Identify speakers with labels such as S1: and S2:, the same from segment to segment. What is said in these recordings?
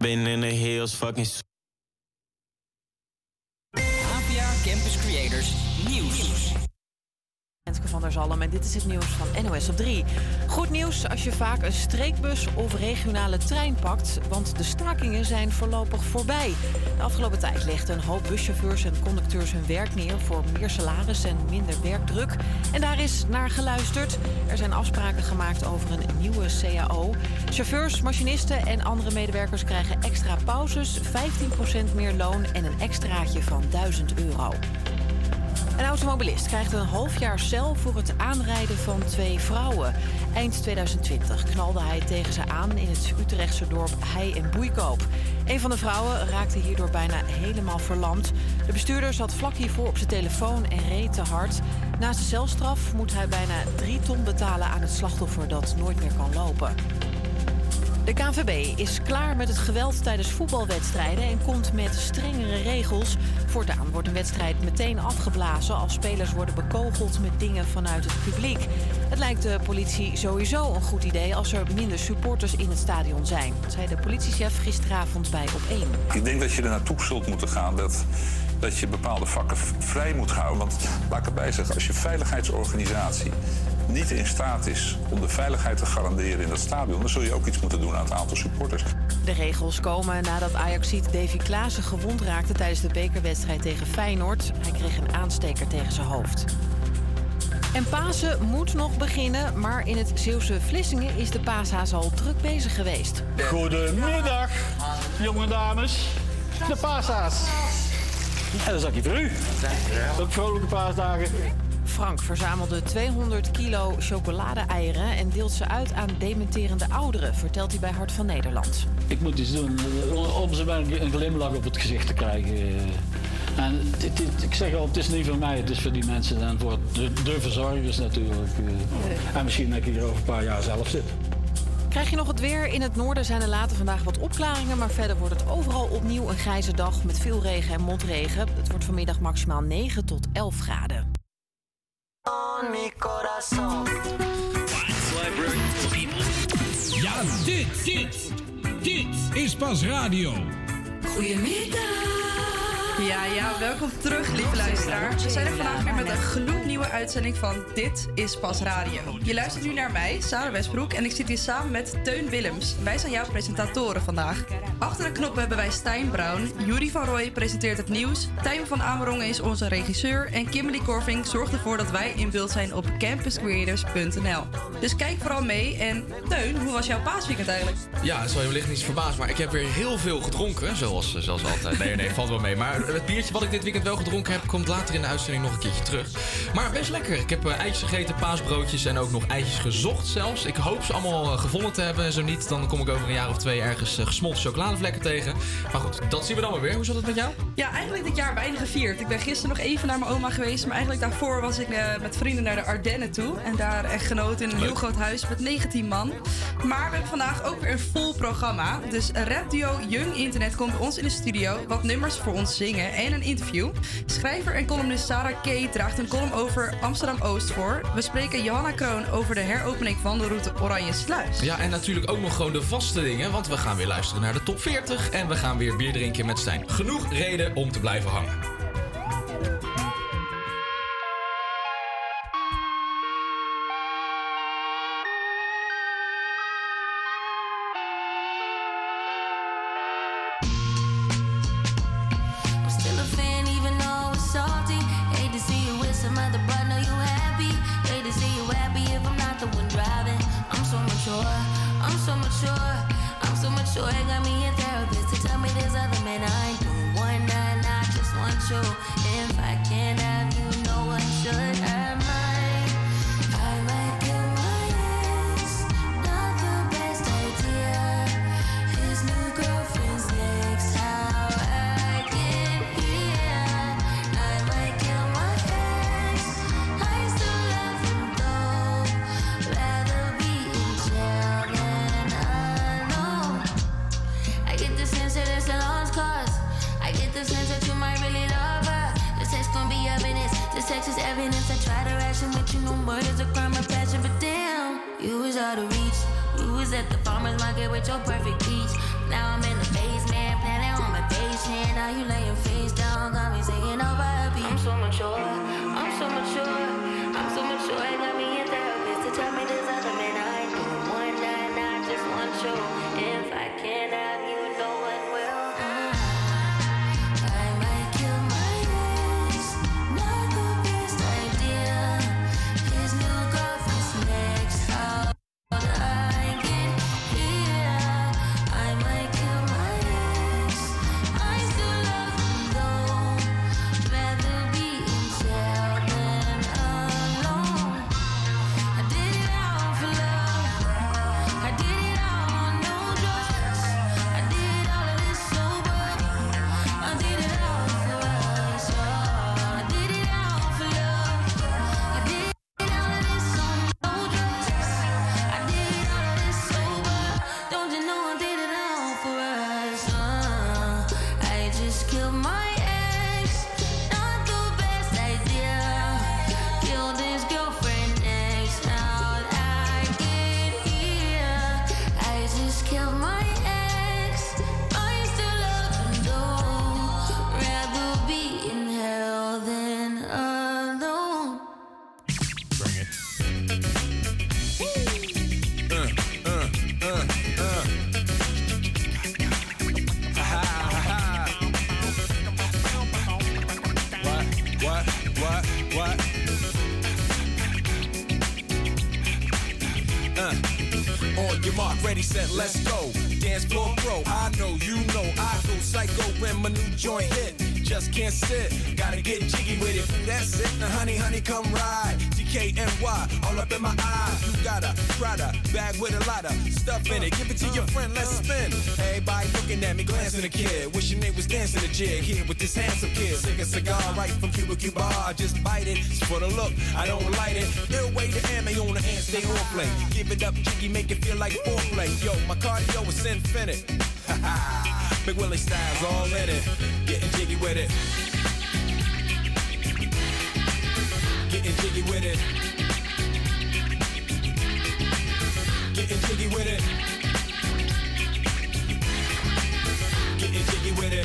S1: Been in the hills, fucking.
S2: APA Campus Creators Nieuws.
S3: Renske van der Zalm en dit is het nieuws van NOS op 3. Goed nieuws als je vaak een streekbus of regionale trein pakt... want de stakingen zijn voorlopig voorbij. De afgelopen tijd legden een hoop buschauffeurs en conducteurs hun werk neer... voor meer salaris en minder werkdruk. En daar is naar geluisterd. Er zijn afspraken gemaakt over een nieuwe CAO. Chauffeurs, machinisten en andere medewerkers krijgen extra pauzes... 15% meer loon en een extraatje van 1000 euro. Een automobilist krijgt een half jaar cel voor het aanrijden van twee vrouwen. Eind 2020 knalde hij tegen ze aan in het Utrechtse dorp Hei en Boeikoop. Een van de vrouwen raakte hierdoor bijna helemaal verlamd. De bestuurder zat vlak hiervoor op zijn telefoon en reed te hard. Naast de celstraf moet hij bijna drie ton betalen aan het slachtoffer dat nooit meer kan lopen. De KNVB is klaar met het geweld tijdens voetbalwedstrijden en komt met strengere regels. Voortaan wordt een wedstrijd meteen afgeblazen als spelers worden bekogeld met dingen vanuit het publiek. Het lijkt de politie sowieso een goed idee als er minder supporters in het stadion zijn, zei de politiechef gisteravond bij Op1.
S4: Ik denk dat je er naartoe zult moeten gaan dat, dat je bepaalde vakken vrij moet houden. Want laat ik erbij zeggen, als je veiligheidsorganisatie niet in staat is om de veiligheid te garanderen in dat stadion, dan zul je ook iets moeten doen aan het aantal supporters.
S3: De regels komen nadat Ajaxiet Davy Klaassen gewond raakte tijdens de bekerwedstrijd tegen Feyenoord. Hij kreeg een aansteker tegen zijn hoofd. En Pasen moet nog beginnen, maar in het Zeeuwse Vlissingen is de paashaas al druk bezig geweest.
S5: Goedemiddag, jonge dames. De paashaas. En dat is ook voor u. Ook vrolijke paasdagen.
S3: Frank verzamelde 200 kilo chocolade-eieren en deelt ze uit aan dementerende ouderen, vertelt hij bij Hart van Nederland.
S5: Ik moet iets doen eh, om ze bij een glimlach op het gezicht te krijgen. En dit, dit, ik zeg al, het is niet voor mij, het is voor die mensen en voor de, de verzorgers natuurlijk. Eh. En misschien dat ik hier over een paar jaar zelf zit.
S3: Krijg je nog het weer? In het noorden zijn er later vandaag wat opklaringen, maar verder wordt het overal opnieuw een grijze dag met veel regen en motregen. Het wordt vanmiddag maximaal 9 tot 11 graden. On mi corazón.
S6: Ja, dit, dit, dit is pas radio.
S7: Goedemiddag. Ja, ja, welkom terug, lieve luisteraar. We zijn er vandaag weer met een gloednieuwe uitzending van Dit is Pas Radio. Je luistert nu naar mij, Sarah Westbroek, en ik zit hier samen met Teun Willems. Wij zijn jouw presentatoren vandaag. Achter de knoppen hebben wij Stijn Brown, Jury van Roy presenteert het nieuws, Tijm van Amerongen is onze regisseur en Kimberly Korving zorgt ervoor dat wij in beeld zijn op campuscreators.nl. Dus kijk vooral mee. En Teun, hoe was jouw paasweekend eigenlijk?
S8: Ja, zal je wellicht niet verbaasd, maar ik heb weer heel veel gedronken, zoals, zoals altijd. Nee, nee, valt wel mee. Maar het biertje wat ik dit weekend wel gedronken heb, komt later in de uitzending nog een keertje terug. Maar best lekker. Ik heb uh, eitjes gegeten, paasbroodjes en ook nog eitjes gezocht zelfs. Ik hoop ze allemaal uh, gevonden te hebben. Zo niet, dan kom ik over een jaar of twee ergens uh, gesmolten chocoladevlekken tegen. Maar goed, dat zien we dan maar weer. Hoe zat het met jou?
S7: Ja, eigenlijk dit jaar weinig gevierd. Ik ben gisteren nog even naar mijn oma geweest. Maar eigenlijk daarvoor was ik met vrienden naar de Ardennen toe. En daar echt genoten in een heel groot huis met 19 man. Maar we hebben vandaag ook weer een vol programma. Dus Radio Young Internet komt bij ons in de studio wat nummers voor ons zingen en een interview. Schrijver en columnist Sarah K. draagt een column over Amsterdam-Oost voor. We spreken Johanna Kroon over de heropening van de route Oranje Sluis.
S8: Ja, en natuurlijk ook nog gewoon de vaste dingen, want we gaan weer luisteren naar de top 40 en we gaan weer bier drinken met Stijn. Genoeg reden om te blijven hangen.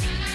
S9: Jiggy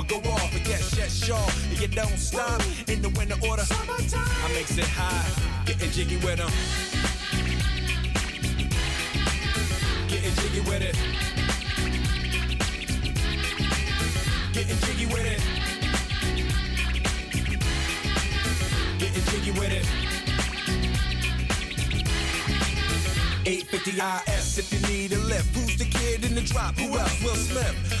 S9: or go off. And yes, yes, sure. And you don't stop in the winter order. I makes it high, getting jiggy with them. Getting jiggy with it. Getting jiggy with it. Getting jiggy with it. 850 IS if you need a lift. Who's the kid in the drop? Who else? Will Smith.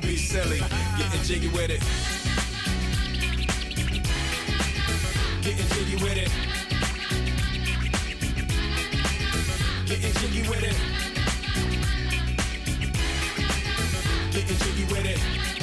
S9: be silly. Getting jiggy with it. Getting jiggy with it. Getting jiggy with it. Getting jiggy with it.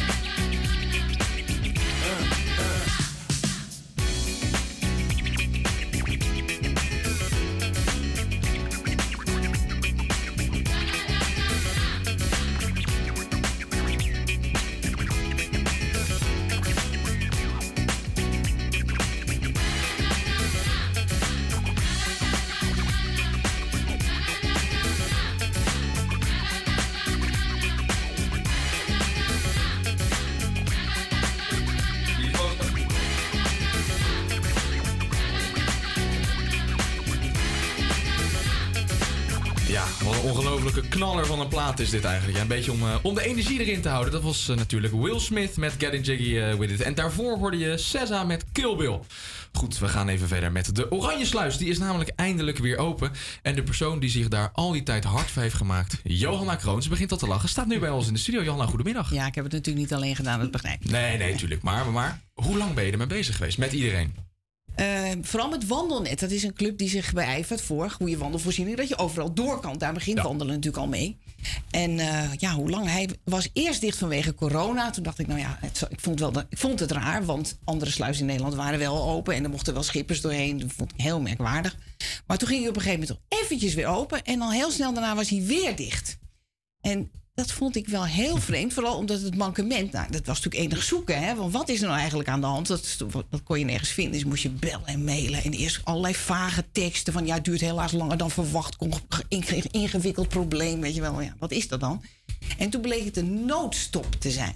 S8: Van een plaat is dit eigenlijk. Ja, een beetje om, eh, om de energie erin te houden. Dat was eh, natuurlijk Will Smith met Getting Jiggy eh, With It. En daarvoor hoorde je SZA met Kill Bill. Goed, we gaan even verder met de Oranje Sluis. Die is namelijk eindelijk weer open. En de persoon die zich daar al die tijd hard voor heeft gemaakt, Johanna Kroons, begint al te lachen. Staat nu bij ons in de studio. Johanna, goedemiddag.
S10: Ja, ik heb het natuurlijk niet alleen gedaan, dat begrijp ik.
S8: Nee, nee, tuurlijk. Maar, maar hoe lang ben je ermee bezig geweest? Met iedereen?
S10: Eh, vooral met Wandelnet. Dat is een club die zich beijvert voor goede wandelvoorziening. Dat je overal door kan. Daar begint wandelen natuurlijk al mee. En eh, ja, hoe lang? Hij was eerst dicht vanwege corona. Toen dacht ik, nou ja, het, ik, vond wel ik vond het raar. Want andere sluizen in Nederland waren wel open. En er mochten wel schippers doorheen. Dat vond ik heel merkwaardig. Maar toen ging hij op een gegeven moment toch eventjes weer open. En al heel snel daarna was hij weer dicht. En dat vond ik wel heel vreemd. Vooral omdat het mankement, nou, dat was natuurlijk enig zoeken. Hè? Want wat is er nou eigenlijk aan de hand? Dat, dat kon je nergens vinden. Dus moest je bellen en mailen. En eerst allerlei vage teksten. Van ja, het duurt helaas langer dan verwacht. Ingewikkeld probleem. Weet je wel, ja, wat is dat dan? En toen bleek het een noodstop te zijn.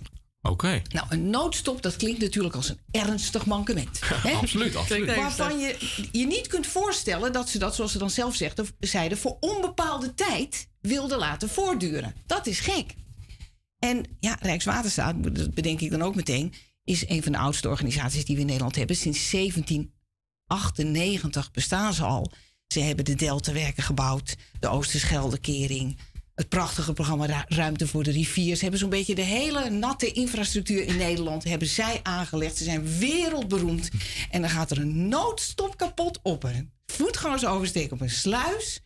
S8: Oké.
S10: Nou, een noodstop, dat klinkt natuurlijk als een ernstig mankement. hè?
S8: Absoluut, absoluut.
S10: Waarvan je je niet kunt voorstellen dat ze dat, zoals ze dan zelf zegden, zeiden, voor onbepaalde tijd wilden laten voortduren. Dat is gek. En ja, Rijkswaterstaat, dat bedenk ik dan ook meteen, is een van de oudste organisaties die we in Nederland hebben. Sinds 1798 bestaan ze al. Ze hebben de Deltawerken gebouwd, de Oosterscheldekering, het prachtige programma Ru- Ruimte voor de Rivier. Ze hebben zo'n beetje de hele natte infrastructuur in Nederland hebben zij aangelegd. Ze zijn wereldberoemd. En dan gaat er een noodstop kapot op een voetgangersoversteek op een sluis.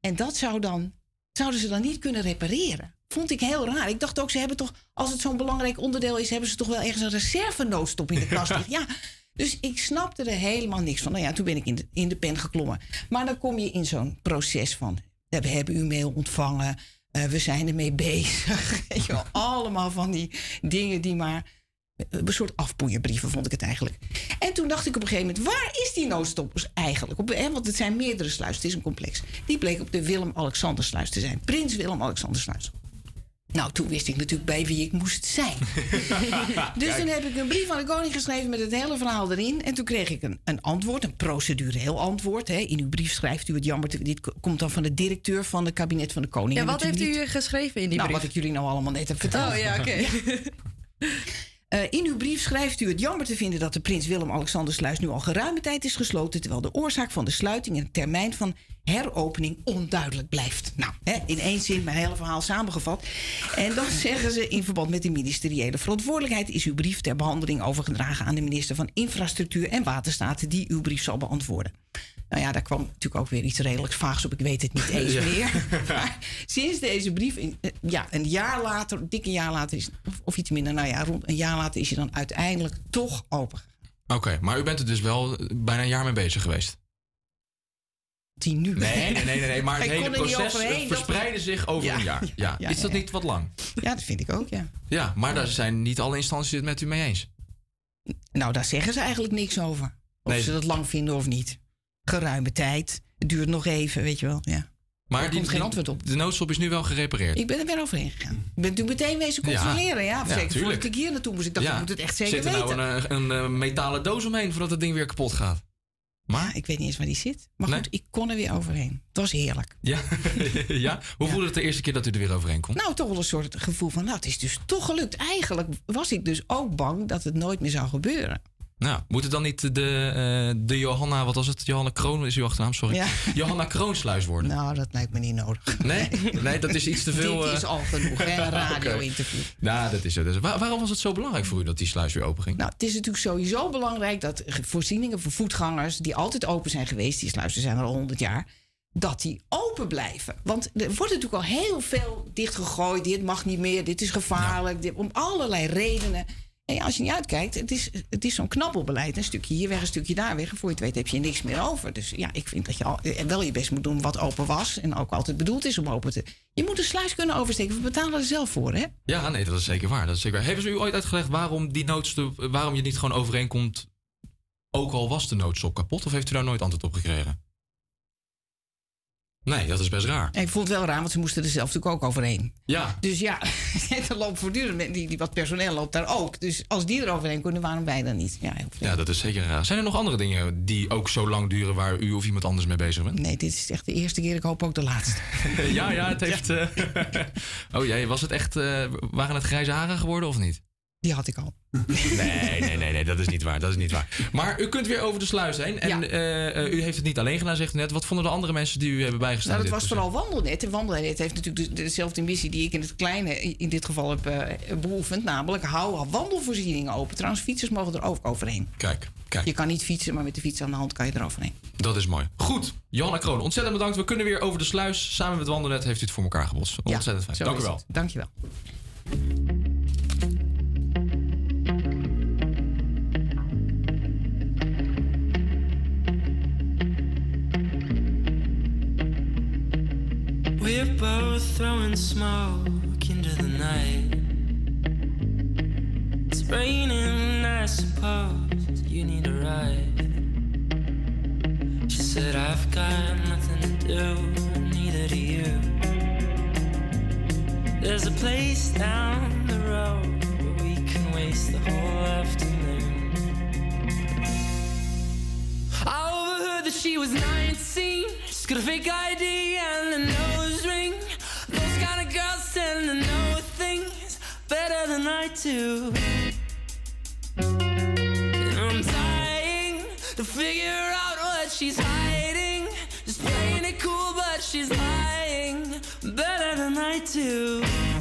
S10: En dat zou dan, zouden ze dan niet kunnen repareren. Vond ik heel raar. Ik dacht ook, ze hebben toch, als het zo'n belangrijk onderdeel is, hebben ze toch wel ergens een reserve-noodstop in de kast. Ja, dus ik snapte er helemaal niks van. Nou ja, toen ben ik in de, in de pen geklommen. Maar dan kom je in zo'n proces van, we hebben uw mail ontvangen, eh, we zijn ermee bezig. Allemaal van die dingen die maar een soort afpoeierbrieven vond ik het eigenlijk. En toen dacht ik op een gegeven moment, waar is die noodstoppers eigenlijk? Op, hè, want het zijn meerdere sluizen, het is een complex. Die bleek op de Willem-Alexandersluis te zijn. Prins Willem-Alexandersluis. Nou, toen wist ik natuurlijk bij wie ik moest zijn. dus toen heb ik een brief aan de koning geschreven met het hele verhaal erin. En toen kreeg ik een, een antwoord, een procedureel antwoord. Hè. In uw brief schrijft u het jammer. Dit komt dan van de directeur van het kabinet van de koning.
S7: Ja,
S10: En
S7: wat heeft u geschreven in die
S10: nou,
S7: brief?
S10: wat ik jullie nou allemaal net heb verteld.
S7: Oh ja, oké.
S10: Eh, in uw brief schrijft u het jammer te vinden dat de Prins Willem-Alexandersluis nu al geruime tijd is gesloten, terwijl de oorzaak van de sluiting en de termijn van heropening onduidelijk blijft. Nou, hè, in één zin mijn hele verhaal samengevat. En dan zeggen ze in verband met de ministeriële verantwoordelijkheid is uw brief ter behandeling overgedragen aan de minister van Infrastructuur en Waterstaat, die uw brief zal beantwoorden. Nou ja, daar kwam natuurlijk ook weer iets redelijk vaags op. Ik weet het niet eens
S8: Ja.
S10: meer. Maar sinds deze brief, in, eh, ja, een jaar later, een dikke jaar later, is, of, of iets minder, nou ja, rond een jaar later is je dan uiteindelijk toch open.
S8: Oké, maar u bent er dus wel bijna een jaar mee bezig geweest.
S10: Die nu.
S8: Nee, nee, nee, nee, maar het hele proces verspreidde zich over
S10: Ja,
S8: een jaar. Ja, Is dat niet wat lang?
S10: Ja, dat vind ik ook, ja.
S8: Ja, maar daar zijn niet alle instanties het met u mee eens.
S10: Nou, daar zeggen ze eigenlijk niks over. Of
S8: Nee.
S10: ze dat lang vinden of niet. Geruime tijd. Het duurt nog even, weet je wel. Ja.
S8: Maar
S10: Daar komt geen antwoord op.
S8: De noodstop is nu wel gerepareerd.
S10: Ik ben er weer overheen gegaan. Ik ben toen meteen wezen controleren. Ja,
S8: Ja,
S10: zeker voordat ik hier naartoe moest. Ik dacht,
S8: Ja.
S10: ik moet het echt zeker
S8: Zit er
S10: weten.
S8: nou een, een, een metalen doos omheen voordat het ding weer kapot gaat? Maar?
S10: Ja, ik weet niet eens waar die zit. Maar
S8: Nee?
S10: goed, ik kon er weer overheen. Het was heerlijk.
S8: Ja? ja? Hoe voelde het de eerste keer dat u er weer overheen kon?
S10: Nou, toch wel een soort gevoel van, nou, het is dus toch gelukt. Eigenlijk was ik dus ook bang dat het nooit meer zou gebeuren.
S8: Nou, moet het dan niet de, eh, de Johanna, wat was het? Johanna Kroon is uw achternaam, sorry.
S10: Ja.
S8: Johanna Kroonsluis worden?
S10: Nou, dat lijkt me niet nodig.
S8: Nee? Nee, dat is iets te veel.
S10: Dit
S8: eh,
S10: is al genoeg, hè? Een radio-interview.
S8: Nou, dat is het. Dus waar- waarom was het zo belangrijk voor u dat die sluis weer open ging?
S10: Nou, het is natuurlijk sowieso belangrijk dat voorzieningen voor voetgangers... die altijd open zijn geweest, die sluizen zijn al 100 jaar... dat die open blijven. Want er wordt natuurlijk al heel veel dichtgegooid. Dit mag niet meer, dit is gevaarlijk. Dit, om allerlei redenen. En als je niet uitkijkt, het is, het is zo'n knabbelbeleid. Een stukje hier weg, een stukje daar weg. En voor je het weet heb je niks meer over. Dus ja, ik vind dat je al, eh, wel je best moet doen wat open was. En ook altijd bedoeld is om open te... Je moet de sluis kunnen oversteken. We betalen er zelf voor, hè?
S8: Ja, nee, dat is zeker waar. Dat is zeker waar. Hebben ze u ooit uitgelegd waarom die noodstop, waarom je niet gewoon overeenkomt, ook al was de noodstop kapot? Of heeft u daar nooit antwoord op gekregen? Nee, dat is best raar.
S10: En ik vond het wel raar, want ze moesten er zelf natuurlijk ook overheen.
S8: Ja.
S10: Dus ja, er loopt voortdurend, met- die, die wat personeel loopt daar ook. Dus als die er overheen kunnen, waarom wij dan niet? Ja.
S8: Ja, dat is zeker raar. Zijn er nog andere dingen die ook zo lang duren waar u of iemand anders mee bezig bent?
S10: Nee, dit is echt de eerste keer. Ik hoop ook de laatste.
S8: ja, ja, het heeft. eh, oh jee, was het echt. eh, waren het grijze haren geworden of niet?
S10: Die had ik al.
S8: Nee, nee, nee, nee, dat is niet waar. Dat is niet waar. Maar u kunt weer over de sluis heen. En eh, eh, u heeft het niet alleen gedaan, zegt u net. Wat vonden de andere mensen die u hebben bijgestaan?
S10: Nou, dat was vooral Wandelnet. En Wandelnet heeft natuurlijk de- dezelfde missie die ik in het kleine in dit geval heb eh, beoefend. Namelijk, hou wandelvoorzieningen open. Trouwens, fietsers mogen er ook overheen.
S8: Kijk, kijk.
S10: Je kan niet fietsen, maar met de fiets aan de hand kan je er overheen.
S8: Dat is mooi. Goed, Johanna Kroon, ontzettend bedankt. We kunnen weer over de sluis. Samen met Wandelnet heeft u het voor elkaar gebotst. Ontzettend fijn. Dank u wel.
S10: Dank je wel.
S11: We're both throwing smoke into the night. It's raining, I suppose you need a ride. She said, I've got nothing to do, neither do you. There's a place down the road where we can waste the whole afternoon. I that she was 19. She's got a fake ID and a nose ring. Those kind of girls tend to know things better than I do. And I'm dying to figure out what she's hiding. Just playing it cool, but she's lying better than I do.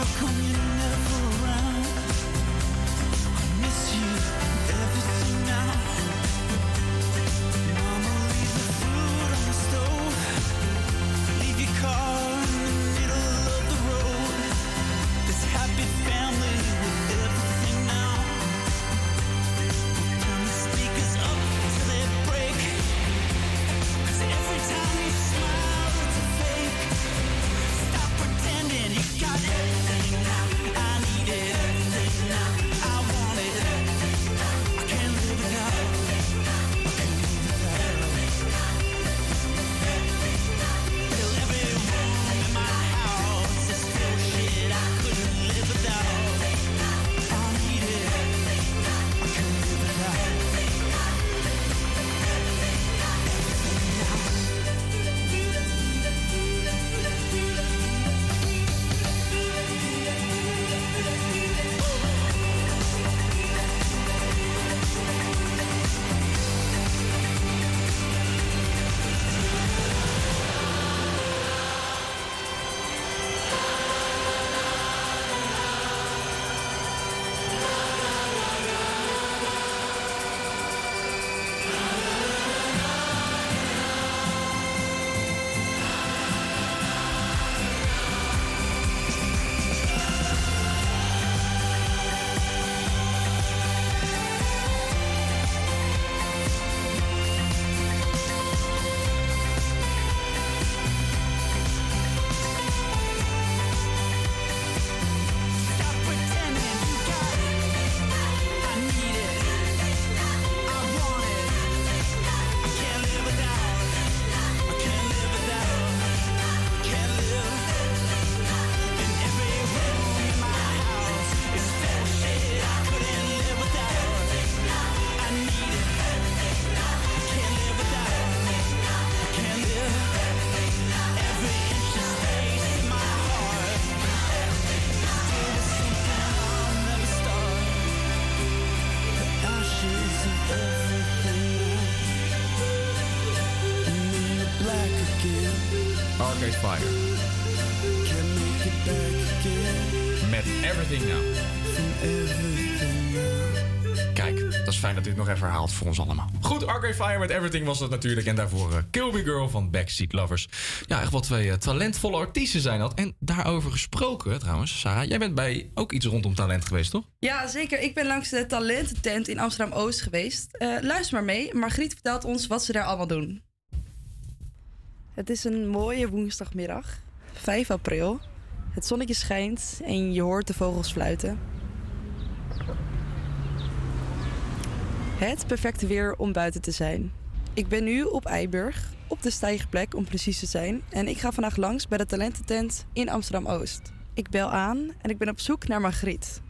S12: How come you're
S8: herhaalt voor ons allemaal. Goed, Arcade Fire met Everything was dat natuurlijk. En daarvoor uh, Kill Me Girl van Backseat Lovers. Ja, echt wat twee eh, talentvolle artiesten zijn dat. En daarover gesproken trouwens, Sarah. Jij bent bij ook iets rondom talent geweest, toch?
S7: Ja, zeker. Ik ben langs de talententent in Amsterdam-Oost geweest. Eh, luister maar mee. Margriet vertelt ons wat ze daar allemaal doen. Het is een mooie woensdagmiddag, 5 april. Het zonnetje schijnt en je hoort de vogels fluiten. Het perfecte weer om buiten te zijn. Ik ben nu op Eiburg, op de stijgerplek om precies te zijn. En ik ga vandaag langs bij de talententent in Amsterdam-Oost. Ik bel aan en ik ben op zoek naar Margriet.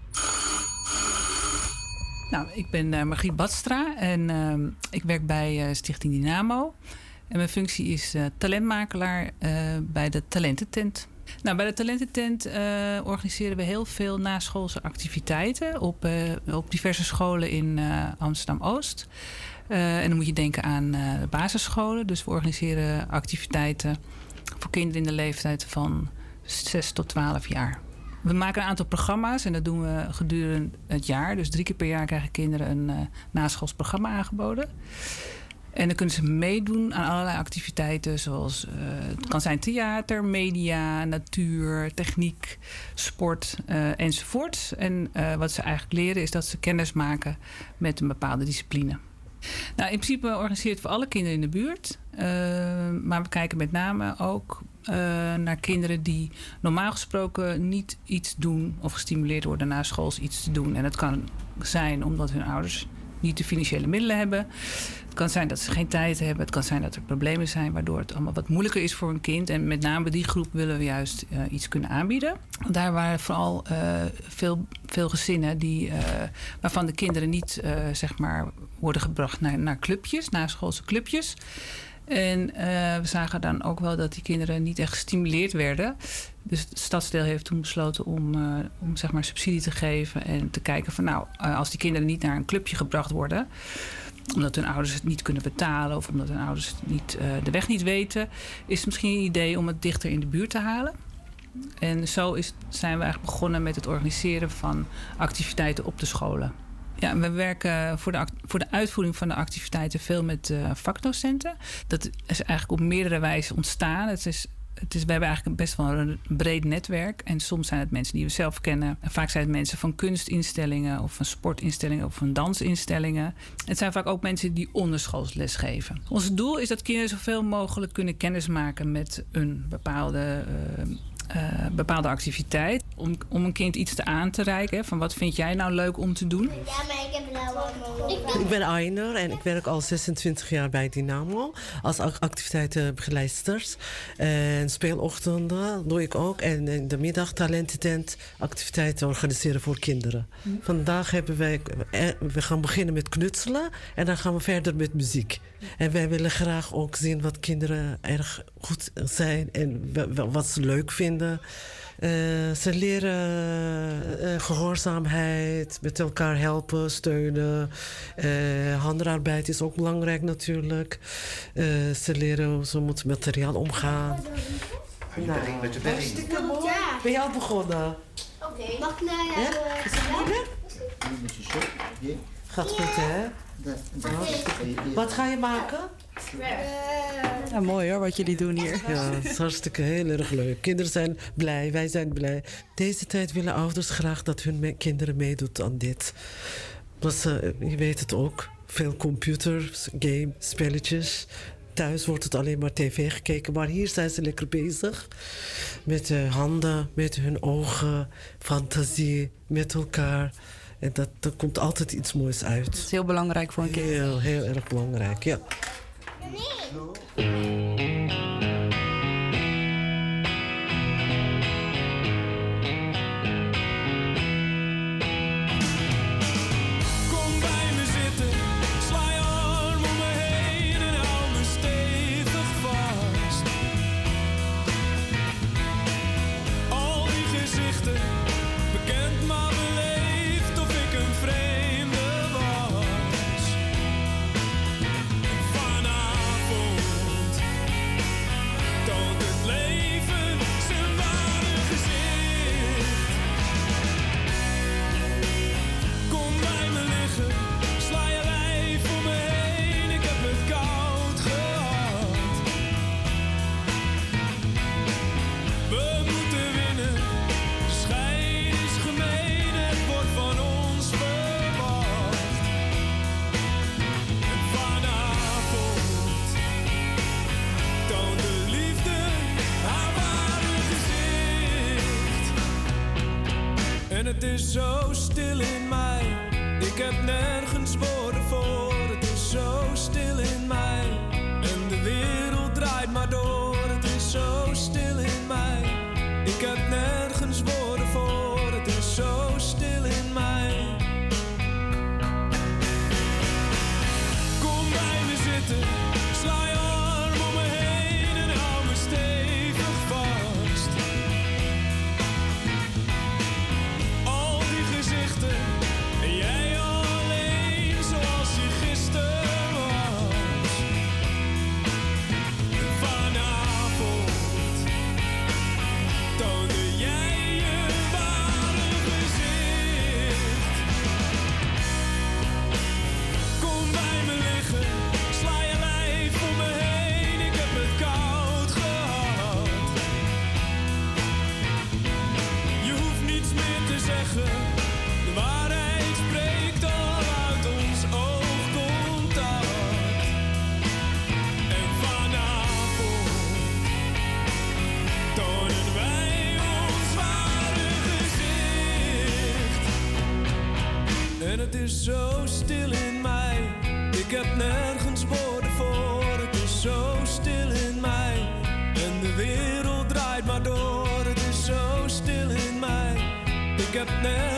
S13: Nou, ik ben eh, Margriet Badstra en ehm, ik werk bij eh, Stichting Dynamo. En mijn functie is eh, talentmakelaar eh, bij de Talententent. Nou, bij de Talententent eh, organiseren we heel veel naschoolse activiteiten op, eh, op diverse scholen in eh, Amsterdam-Oost. En dan moet je denken aan basisscholen. Dus we organiseren activiteiten voor kinderen in de leeftijd van 6 tot 12 jaar. We maken een aantal programma's en dat doen we gedurende het jaar. Dus drie keer per jaar krijgen kinderen een uh, naschools programma aangeboden. En dan kunnen ze meedoen aan allerlei activiteiten, zoals uh, het kan zijn theater, media, natuur, techniek, sport uh, enzovoort. En uh, wat ze eigenlijk leren is dat ze kennis maken met een bepaalde discipline. Nou, in principe organiseert voor alle kinderen in de buurt. maar we kijken met name ook naar kinderen die normaal gesproken niet iets doen of gestimuleerd worden na schools iets te doen. En dat kan zijn omdat hun ouders niet de financiële middelen hebben. Het kan zijn dat ze geen tijd hebben. Het kan zijn dat er problemen zijn waardoor het allemaal wat moeilijker is voor een kind. En met name die groep willen we juist uh, iets kunnen aanbieden. Daar waren vooral uh, veel, veel gezinnen die, uh, waarvan de kinderen niet zeg maar worden gebracht naar, naar clubjes, naar schoolse clubjes. En we zagen dan ook wel dat die kinderen niet echt gestimuleerd werden. Dus het stadsdeel heeft toen besloten om, om zeg maar subsidie te geven en te kijken van nou, als die kinderen niet naar een clubje gebracht worden, omdat hun ouders het niet kunnen betalen of omdat hun ouders niet, de weg niet weten, is het misschien een idee om het dichter in de buurt te halen. En zo is, zijn we eigenlijk begonnen met het organiseren van activiteiten op de scholen. Ja, we werken voor de, voor de uitvoering van de activiteiten veel met eh, vakdocenten. Dat is eigenlijk op meerdere wijzen ontstaan. Het is, het is, we hebben eigenlijk best wel een breed netwerk. En soms zijn het mensen die we zelf kennen. En vaak zijn het mensen van kunstinstellingen of van sportinstellingen of van dansinstellingen. Het zijn vaak ook mensen die onderschoolsles geven. Ons doel is dat kinderen zoveel mogelijk kunnen kennismaken met een bepaalde. eh, eh, bepaalde activiteit. Om, om een kind iets te aan te reiken. hè, Van wat vind jij nou leuk om te doen?
S14: Ja, maar ik heb
S15: Ik ben Ainer en ik werk al 26 jaar bij Dynamo als ac- activiteitenbegeleidster. En speelochtenden doe ik ook. En in de middag talententent activiteiten organiseren voor kinderen. Vandaag hebben wij, eh, we gaan beginnen met knutselen en dan gaan we verder met muziek. En wij willen graag ook zien wat kinderen erg goed zijn en wa- wa- wat ze leuk vinden. Eh, ze leren eh, gehoorzaamheid, met elkaar helpen, steunen. Eh, handarbeid is ook belangrijk natuurlijk. Eh, ze leren hoe ze met materiaal omgaan. Nou, hartstikke mooi. Ben je al begonnen?
S14: Oké. Mag ik naar
S15: Ja?
S14: jou?
S15: Is het moeilijk? Gaat goed, hè? Wat ga je maken?
S7: Ja, mooi hoor, wat jullie doen hier.
S15: Ja, het is hartstikke heel erg leuk. Kinderen zijn blij, wij zijn blij. Deze tijd willen ouders graag dat hun me- kinderen meedoet aan dit. Want ze, je weet het ook, veel computers, game, spelletjes. Thuis wordt het alleen maar tv gekeken, maar hier zijn ze lekker bezig. Met hun handen, met hun ogen, fantasie, met elkaar. En dat, er komt altijd iets moois uit. Dat
S7: is heel belangrijk voor een kind.
S15: Heel, heel erg belangrijk, ja.
S16: Kom het is zo stil in mij. Ik heb nergens woorden zo stil in mij. Ik heb nergens woorden voor. Het is zo stil in mij. En de wereld draait maar door. Het is zo stil in mij. Ik heb nergens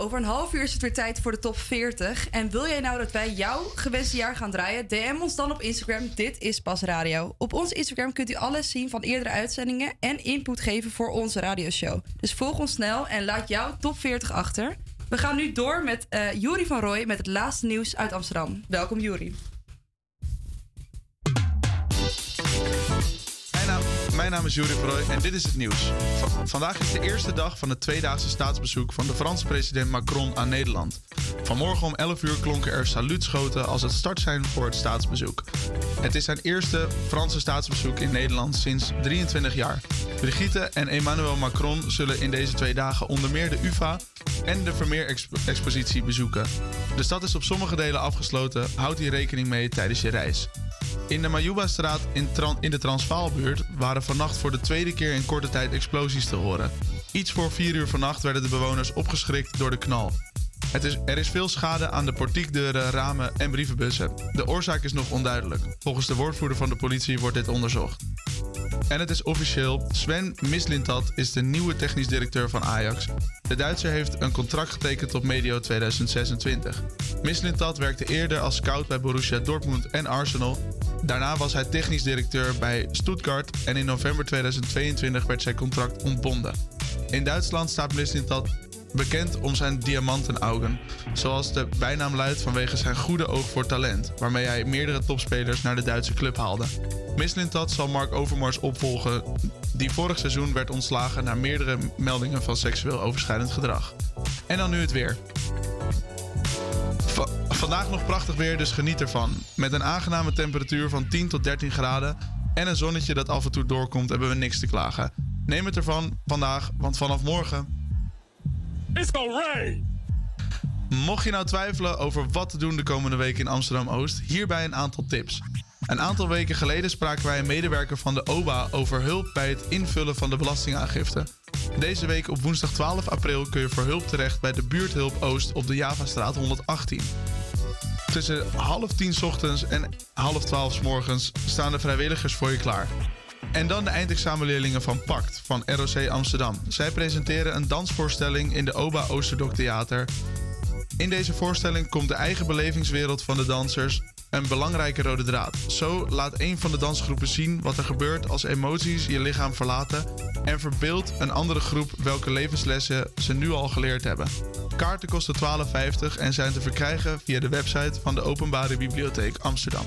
S7: over een half uur is het weer tijd voor de top 40. En wil jij nou dat wij jouw gewenste jaar gaan draaien? DM ons dan op Instagram. Dit is Pas Radio. Op ons Instagram kunt u alles zien van eerdere uitzendingen en input geven voor onze radioshow. Dus volg ons snel en laat jouw top 40 achter. We gaan nu door met eh Juri van Rooij met het laatste nieuws uit Amsterdam. Welkom Juri.
S17: Naam is Juri Verrooy en dit is het nieuws. Va- vandaag is de eerste dag van het tweedaagse staatsbezoek van de Franse president Macron aan Nederland. Vanmorgen om 11 uur klonken er saluutschoten als het startsein voor het staatsbezoek. Het is zijn eerste Franse staatsbezoek in Nederland sinds 23 jaar. Brigitte en Emmanuel Macron zullen in deze twee dagen onder meer de UvA en de Vermeer-expositie bezoeken. De stad is op sommige delen afgesloten, houd hier rekening mee tijdens je reis. In de Majuba-straat in, in de Transvaalbuurt waren vannacht voor de tweede keer in korte tijd explosies te horen. Iets voor 4 uur vannacht werden de bewoners opgeschrikt door de knal. Het is, er is veel schade aan de portiekdeuren, ramen en brievenbussen. De oorzaak is nog onduidelijk. Volgens de woordvoerder van de politie wordt dit onderzocht. En het is officieel, Sven Mislintat is de nieuwe technisch directeur van Ajax. De Duitser heeft een contract getekend tot medio 2026. Mislintat werkte eerder als scout bij Borussia Dortmund en Arsenal. Daarna was hij technisch directeur bij Stuttgart en in november 2022 werd zijn contract ontbonden. In Duitsland staat Mislintat bekend om zijn diamantenaugen, zoals de bijnaam luidt vanwege zijn goede oog voor talent, waarmee hij meerdere topspelers naar de Duitse club haalde. Mislintat zal Mark Overmars opvolgen, die vorig seizoen werd ontslagen na meerdere meldingen van seksueel overschrijdend gedrag. En dan nu het weer. Va- vandaag nog prachtig weer, dus geniet ervan. Met een aangename temperatuur van 10 tot 13 graden en een zonnetje dat af en toe doorkomt, hebben we niks te klagen. Neem het ervan vandaag, want vanaf morgen. It's gonna rain! Mocht je nou twijfelen over wat te doen de komende week in Amsterdam Oost, hierbij een aantal tips. Een aantal weken geleden spraken wij een medewerker van de OBA over hulp bij het invullen van de belastingaangifte. Deze week op woensdag 12 april kun je voor hulp terecht bij de Buurthulp Oost op de Javastraat 118. Tussen half tien ochtends en half twaalf morgens staan de vrijwilligers voor je klaar. En dan de eindexamenleerlingen van PACT van ROC Amsterdam. Zij presenteren een dansvoorstelling in de OBA Oosterdok Theater. In deze voorstelling komt de eigen belevingswereld van de dansers een belangrijke rode draad. Zo laat een van de dansgroepen zien wat er gebeurt als emoties je lichaam verlaten en verbeeldt een andere groep welke levenslessen ze nu al geleerd hebben. Kaarten kosten 12,50 en zijn te verkrijgen via de website van de Openbare Bibliotheek Amsterdam.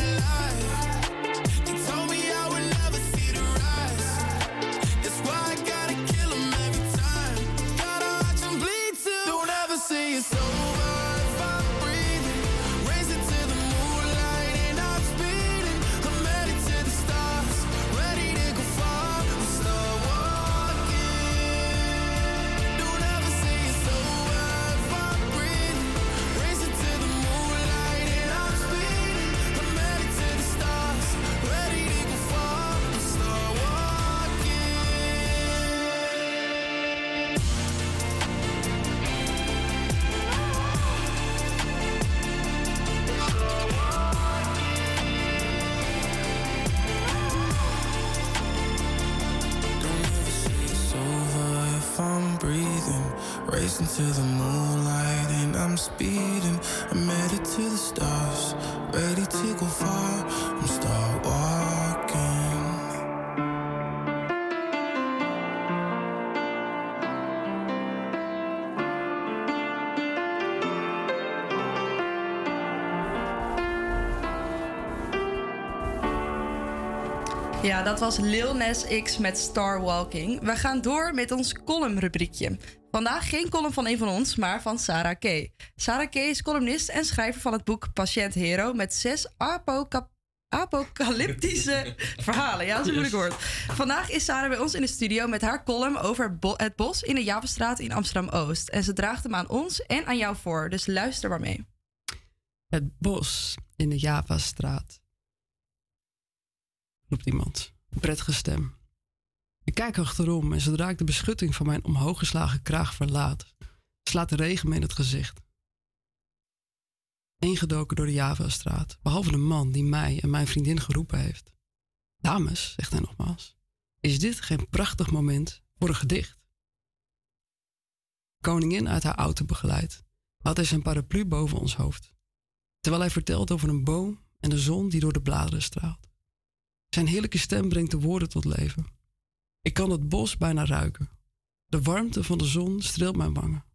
S7: Ja, dat was Lil Nas X met Star Walking. We gaan door met ons columnrubriekje. Vandaag geen column van een van ons, maar van Sarah K. Sarah K is columnist en schrijver van het boek Patiënt Hero met zes apocalyptische verhalen. Ja, dat is een moeilijk woord. Vandaag is Sarah bij ons in de studio met haar column over bo- het bos in de Javenstraat in Amsterdam-Oost. En ze draagt hem aan ons en aan jou voor, dus luister maar mee.
S18: Het bos in de Javastraat. Roept iemand. Een prettige stem. Ik kijk achterom en zodra ik de beschutting van mijn omhooggeslagen kraag verlaat, slaat de regen me in het gezicht. Ingedoken door de Javastraat, behalve de man die mij en mijn vriendin geroepen heeft. Dames, zegt hij nogmaals, is dit geen prachtig moment voor een gedicht? Koningin uit haar auto begeleid, had hij zijn paraplu boven ons hoofd terwijl hij vertelt over een boom en de zon die door de bladeren straalt. Zijn heerlijke stem brengt de woorden tot leven. Ik kan het bos bijna ruiken. De warmte van de zon streelt mijn wangen.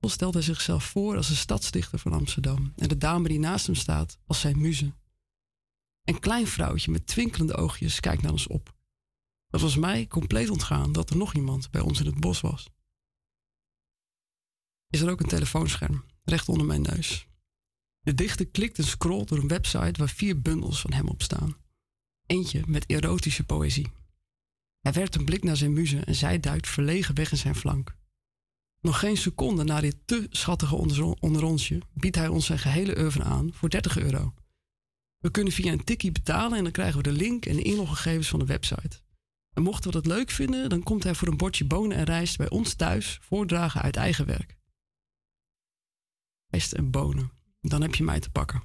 S18: Zo stelt hij zichzelf voor als de stadsdichter van Amsterdam en de dame die naast hem staat als zijn muze. Een klein vrouwtje met twinkelende oogjes kijkt naar ons op. Het was mij compleet ontgaan dat er nog iemand bij ons in het bos was. Is er ook een telefoonscherm recht onder mijn neus. De dichter klikt en scrolt door een website waar vier bundels van hem op staan. Eentje met erotische poëzie. Hij werpt een blik naar zijn muze en zij duikt verlegen weg in zijn flank. Nog geen seconde na dit te schattige onder- onderonsje biedt hij ons zijn gehele oeuvre aan voor 30 euro. We kunnen via een tikkie betalen en dan krijgen we de link en de inloggegevens van de website. En mochten we dat leuk vinden, dan komt hij voor een bordje bonen en rijst bij ons thuis voordragen uit eigen werk rijst en bonen. Dan heb je mij te pakken.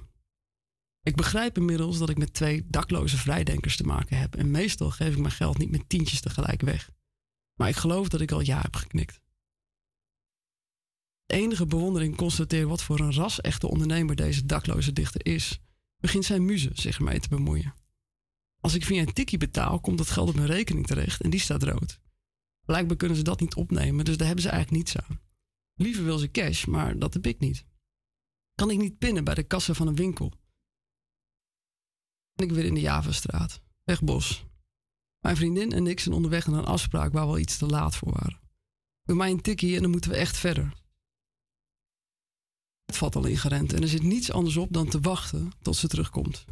S18: Ik begrijp inmiddels dat ik met twee dakloze vrijdenkers te maken heb. En meestal geef ik mijn geld niet met tientjes tegelijk weg. Maar ik geloof dat ik al ja heb geknikt. De enige bewondering constateren wat voor een ras-echte ondernemer deze dakloze dichter is, begint zijn muze zich ermee te bemoeien. Als ik via een tikkie betaal, komt dat geld op mijn rekening terecht en die staat rood. Blijkbaar kunnen ze dat niet opnemen, dus daar hebben ze eigenlijk niets aan. Liever wil ze cash, maar dat heb ik niet. Kan ik niet pinnen bij de kassa van een winkel? Ben ik weer in de Javastraat, wegbos. Mijn vriendin en ik zijn onderweg naar een afspraak waar we al iets te laat voor waren. Doe mij een tikkie en dan moeten we echt verder. Het valt al ingerend en er zit niets anders op dan te wachten tot ze terugkomt.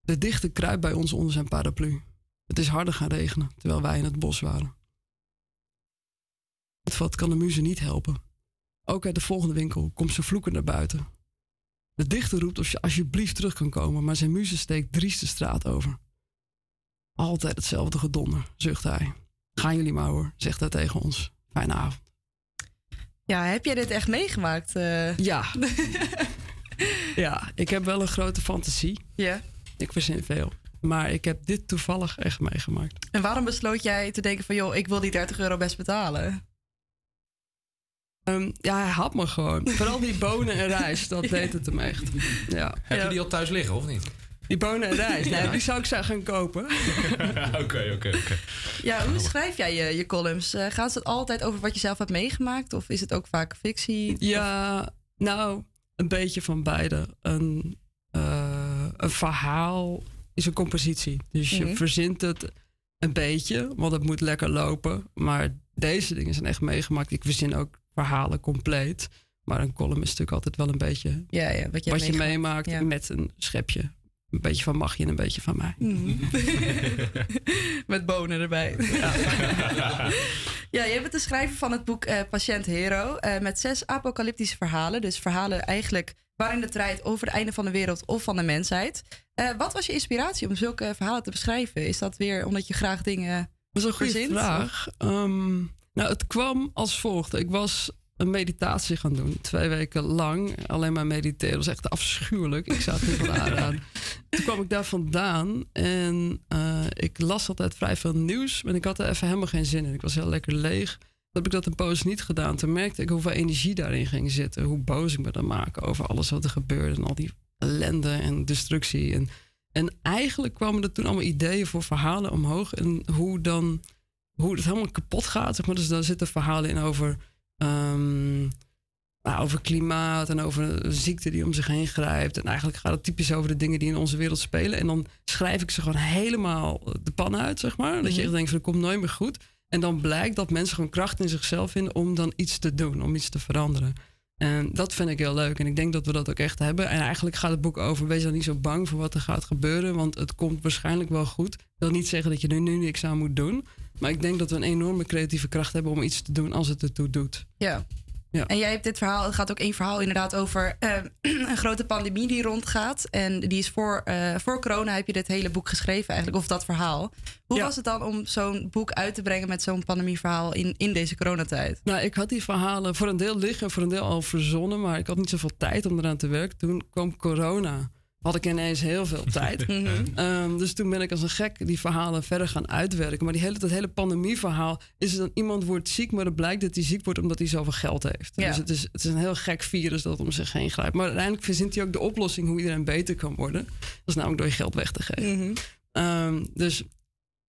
S18: De dichter kruipt bij ons onder zijn paraplu. Het is harder gaan regenen terwijl wij in het bos waren. Het vat kan de muze niet helpen. Ook uit de volgende winkel komt ze vloeken naar buiten. De dichter roept of je alsjeblieft terug kan komen, maar zijn muze steekt driest de straat over. Altijd hetzelfde gedonder, zucht hij. Gaan jullie maar hoor, zegt hij tegen ons. Fijne avond.
S7: Ja, heb jij dit echt meegemaakt? eh?
S18: Ja. Ja, ik heb wel een grote fantasie.
S7: Ja.
S18: Ik verzin veel. Maar ik heb dit toevallig echt meegemaakt.
S7: En waarom besloot jij te denken van... joh, ik wil die 30 euro best betalen?
S18: Ehm, ja, hij had me gewoon. Vooral die bonen en rijst, dat deed het hem echt. Ja.
S8: Heb je die al thuis liggen, of niet?
S18: Die bonen en rijst, nee,
S8: Ja.
S18: die zou ik zo gaan kopen.
S8: Oké, oké, oké.
S7: Ja, hoe schrijf jij je, je columns? Eh, gaat het altijd over wat je zelf hebt meegemaakt? Of is het ook vaak fictie?
S18: Ja, nou, een beetje van beide. Een, eh, een verhaal is een compositie. Dus je
S7: Mhm.
S18: verzint het een beetje, want het moet lekker lopen. Maar deze dingen zijn echt meegemaakt. Ik verzin ook verhalen compleet. Maar een column is natuurlijk altijd wel een beetje
S7: Ja, ja, wat je,
S18: meemaakt
S7: ja.
S18: met een schepje. Een beetje van Magje en een beetje van mij.
S7: Mhm. Met bonen erbij. Ja. jij bent de schrijver van het boek eh, Patiënt Hero. eh, met zes apocalyptische verhalen. Dus verhalen eigenlijk waarin het draait over het einde van de wereld of van de mensheid. Eh, wat was je inspiratie om zulke verhalen te beschrijven? Is dat weer omdat je graag dingen
S18: Dat is een goede vraag. Ehm, nou, het kwam als volgt. Ik was een meditatie gaan doen. Twee weken lang. Alleen maar mediteren. Dat was echt afschuwelijk. Ik zou het niet van aanraden. Toen kwam ik daar vandaan. En eh, ik las altijd vrij veel nieuws. Maar ik had er even helemaal geen zin in. Ik was heel lekker leeg. Toen heb ik dat een poos niet gedaan. Toen merkte ik hoeveel energie daarin ging zitten. Hoe boos ik me dan maakte over alles wat er gebeurde. En al die ellende en destructie. En, en eigenlijk kwamen er toen allemaal ideeën voor verhalen omhoog. En hoe dan hoe het helemaal kapot gaat. Zeg maar. Dus daar zitten verhalen in over, ehm, nou, over klimaat en over een ziekte die om zich heen grijpt. En eigenlijk gaat het typisch over de dingen die in onze wereld spelen. En dan schrijf ik ze gewoon helemaal de pan uit, zeg maar. Dat je
S7: Mhm.
S18: echt denkt, van, dat komt nooit meer goed. En dan blijkt dat mensen gewoon kracht in zichzelf vinden om dan iets te doen, om iets te veranderen. En dat vind ik heel leuk. En ik denk dat we dat ook echt hebben. En eigenlijk gaat het boek over, wees dan niet zo bang voor wat er gaat gebeuren. Want het komt waarschijnlijk wel goed. Ik wil niet zeggen dat je er nu niks aan moet doen. Maar ik denk dat we een enorme creatieve kracht hebben om iets te doen als het ertoe doet.
S7: Ja.
S18: Ja.
S7: En jij hebt dit verhaal, het gaat ook één verhaal inderdaad over eh, een grote pandemie die rondgaat. En die is voor, eh, voor corona heb je dit hele boek geschreven eigenlijk, of dat verhaal. Hoe
S18: Ja.
S7: was het dan om zo'n boek uit te brengen met zo'n pandemieverhaal in, in deze coronatijd?
S18: Nou, ik had die verhalen voor een deel liggen, voor een deel al verzonnen. Maar ik had niet zoveel tijd om eraan te werken. Toen kwam corona. Had ik ineens heel veel tijd. Ehm, dus toen ben ik als een gek die verhalen verder gaan uitwerken. Maar die hele, dat hele pandemieverhaal is dan iemand wordt ziek, maar het blijkt dat hij ziek wordt omdat hij zoveel geld heeft.
S7: Ja.
S18: Dus het is, het is een heel gek virus dat om zich heen grijpt. Maar uiteindelijk verzint hij ook de oplossing hoe iedereen beter kan worden. Dat is namelijk door je geld weg te geven. Ehm, dus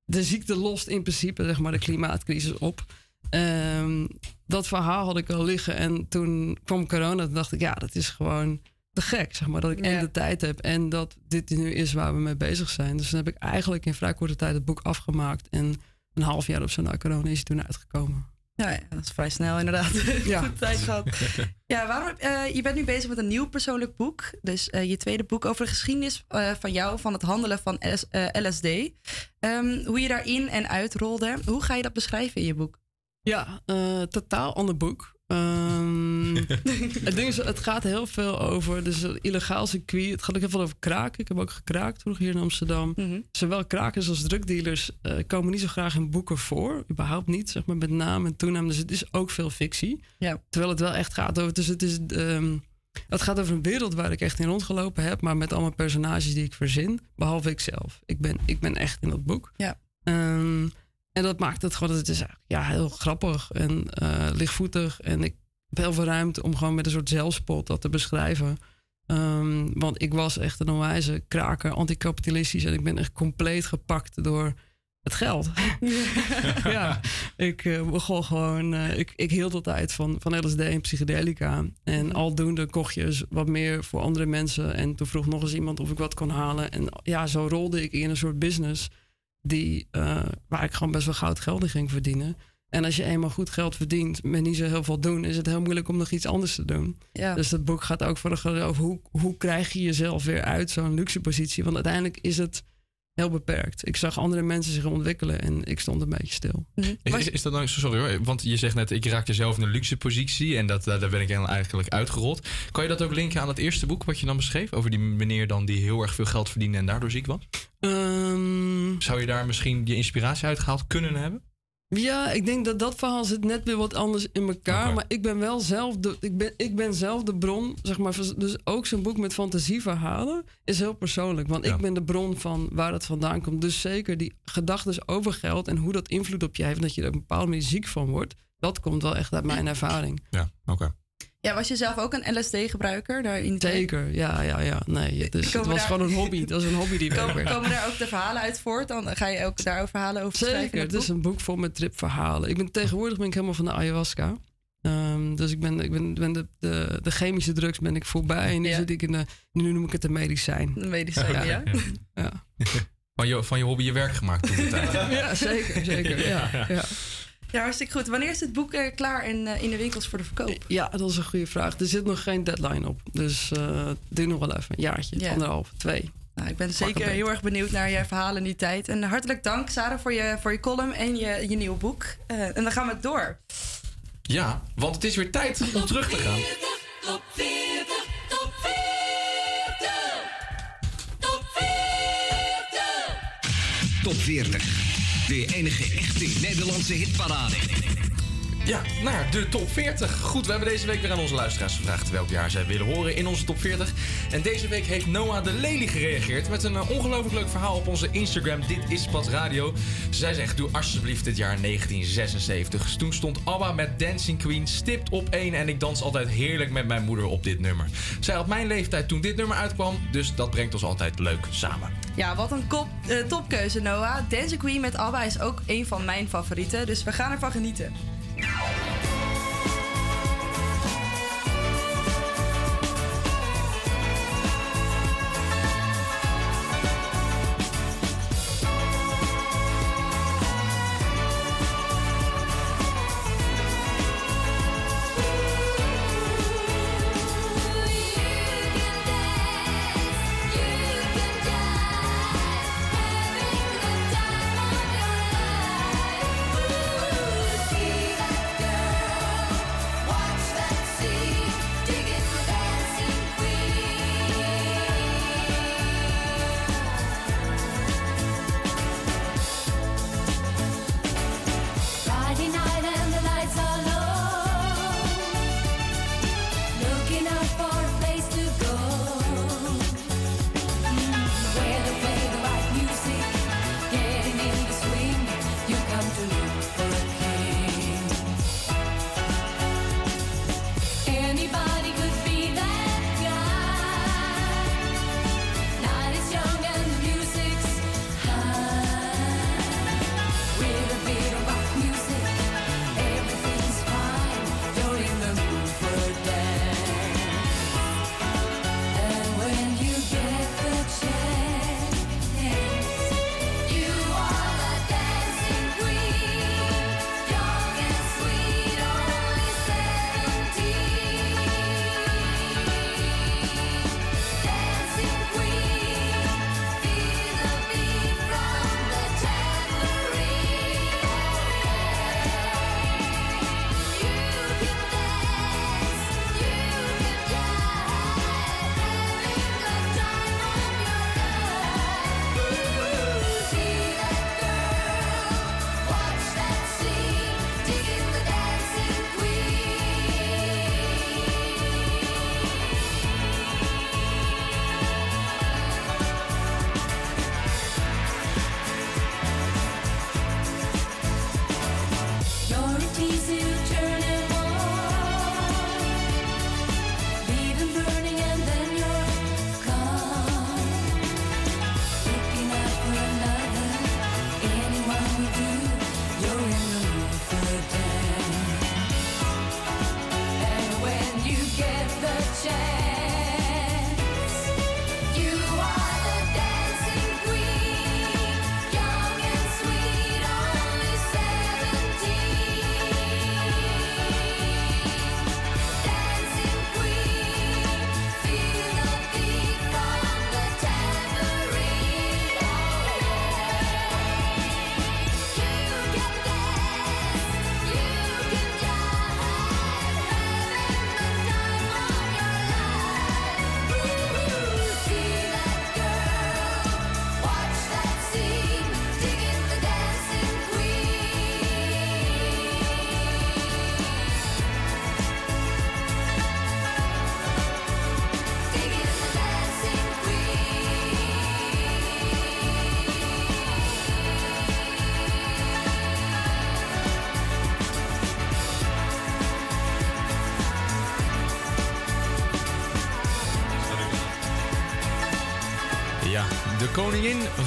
S18: de ziekte lost in principe zeg maar, de klimaatcrisis op. Ehm, dat verhaal had ik al liggen. En toen kwam corona. Toen dacht ik, ja, dat is gewoon te gek. Zeg maar, dat ik en de tijd heb. En dat dit nu is waar we mee bezig zijn. Dus dan heb ik eigenlijk in vrij korte tijd het boek afgemaakt. En een half jaar of zo na corona is het toen uitgekomen.
S7: Ja, ja, dat is vrij snel inderdaad.
S18: Ja.
S7: Goed tijd gehad. Ja, waarom, eh, je bent nu bezig met een nieuw persoonlijk boek. Dus eh, je tweede boek over de geschiedenis eh, van jou, van het handelen van LS, LSD. Ehm, hoe je daarin en uitrolde. Hoe ga je dat beschrijven in je boek?
S18: Ja, totaal ander boek. Het ding is, het gaat heel veel over dus illegaal circuit. Het gaat ook heel veel over kraken. Ik heb ook gekraakt vroeger hier in Amsterdam. Zowel krakers als drugdealers eh, komen niet zo graag in boeken voor. Überhaupt niet, zeg maar, met naam en toenaam. Dus het is ook veel fictie.
S7: Ja.
S18: Terwijl het wel echt gaat over... Dus het, is, ehm, het gaat over een wereld waar ik echt in rondgelopen heb... maar met allemaal personages die ik verzin. Behalve ikzelf. Ik ben, ik ben echt in dat boek.
S7: Ja.
S18: Ehm, en dat maakt het gewoon, het is ja, heel grappig en eh, lichtvoetig. En ik heel veel ruimte om gewoon met een soort zelfspot dat te beschrijven. Ehm, want ik was echt een onwijze kraker, anticapitalistisch. En ik ben echt compleet gepakt door het geld. ja, ik eh, begon gewoon, eh, ik, ik hield altijd van, van LSD en psychedelica. En aldoende kocht je wat meer voor andere mensen. En toen vroeg nog eens iemand of ik wat kon halen. En ja, zo rolde ik in een soort business die, eh, waar ik gewoon best wel goud geld in ging verdienen. En als je eenmaal goed geld verdient met niet zo heel veel doen, is het heel moeilijk om nog iets anders te doen.
S7: Ja.
S18: Dus dat boek gaat ook voor deel over hoe, hoe krijg je jezelf weer uit zo'n luxe positie. Want uiteindelijk is het heel beperkt. Ik zag andere mensen zich ontwikkelen en ik stond een beetje stil.
S8: Is, is, is dat dan, sorry hoor, want je zegt net, ik raakte zelf in een luxe positie en dat, daar ben ik eigenlijk uitgerold. Kan je dat ook linken aan het eerste boek wat je dan beschreef? Over die meneer dan die heel erg veel geld verdiende en daardoor ziek was?
S18: Ehm,
S8: Zou je daar misschien je inspiratie uitgehaald kunnen hebben?
S18: Ja, ik denk dat dat verhaal zit net weer wat anders in elkaar. Maar ik ben wel zelf de, ik ben, ik ben zelf de bron, zeg maar. Dus ook zo'n boek met fantasieverhalen is heel persoonlijk. Want ik ben de bron van waar het vandaan komt. Dus zeker die gedachten over geld en hoe dat invloed op je heeft... en dat je er op een bepaalde manier ziek van wordt... dat komt wel echt uit mijn ervaring.
S8: Ja, oké.
S7: Ja, was je zelf ook een LSD-gebruiker daarin?
S18: Zeker, ja, ja, ja. Nee, het, is, het
S7: Komen
S18: was
S7: daar-
S18: gewoon een hobby. Dat was een hobby die
S7: Komen, komen daar ook de verhalen uit voort? Dan ga je ook daarover verhalen over schrijven
S18: Zeker,
S7: het
S18: het is een boek vol met tripverhalen. Ik ben, tegenwoordig ben ik helemaal van de ayahuasca. Ehm, dus ik ben, ik ben, ben de, de, de chemische drugs ben ik voorbij. En nu, zit ik in de, nu noem ik het een medicijn.
S7: Een medicijn, ja.
S18: ja.
S8: Van je, van je hobby je werk gemaakt toen de tijd.
S18: Ja, zeker, zeker. Ja, ja.
S7: Hartstikke goed. Wanneer is het boek eh, klaar in, eh, in de winkels voor de verkoop?
S18: Ja, dat is een goede vraag. Er zit nog geen deadline op. Dus eh duurt nog wel even. Een jaartje,
S7: Ja.
S18: anderhalf, twee.
S7: Nou, ik ben
S18: Pak
S7: zeker heel erg benieuwd naar je verhalen in die tijd. En hartelijk dank, Sarah, voor je, voor je column en je, je nieuwe boek. Eh, en dan gaan we door.
S8: Ja, want het is weer tijd om terug te gaan.
S16: Top 40, top 40. Top 40.
S2: Top 40. De enige echte Nederlandse hitparade.
S8: Ja, naar de top 40. Goed, we hebben deze week weer aan onze luisteraars gevraagd welk jaar zij willen horen in onze top 40. En deze week heeft Noah de Lely gereageerd met een eh, ongelooflijk leuk verhaal op onze Instagram. Dit is pas radio. Zij zegt, doe alsjeblieft het jaar 1976. Toen stond ABBA met Dancing Queen stipt op 1 en ik dans altijd heerlijk met mijn moeder op dit nummer. Zij had mijn leeftijd toen dit nummer uitkwam, dus dat brengt ons altijd leuk samen.
S7: Ja, wat een eh, topkeuze, Noah. Dancing Queen met ABBA is ook een van mijn favorieten. Dus we gaan ervan genieten.
S11: Now.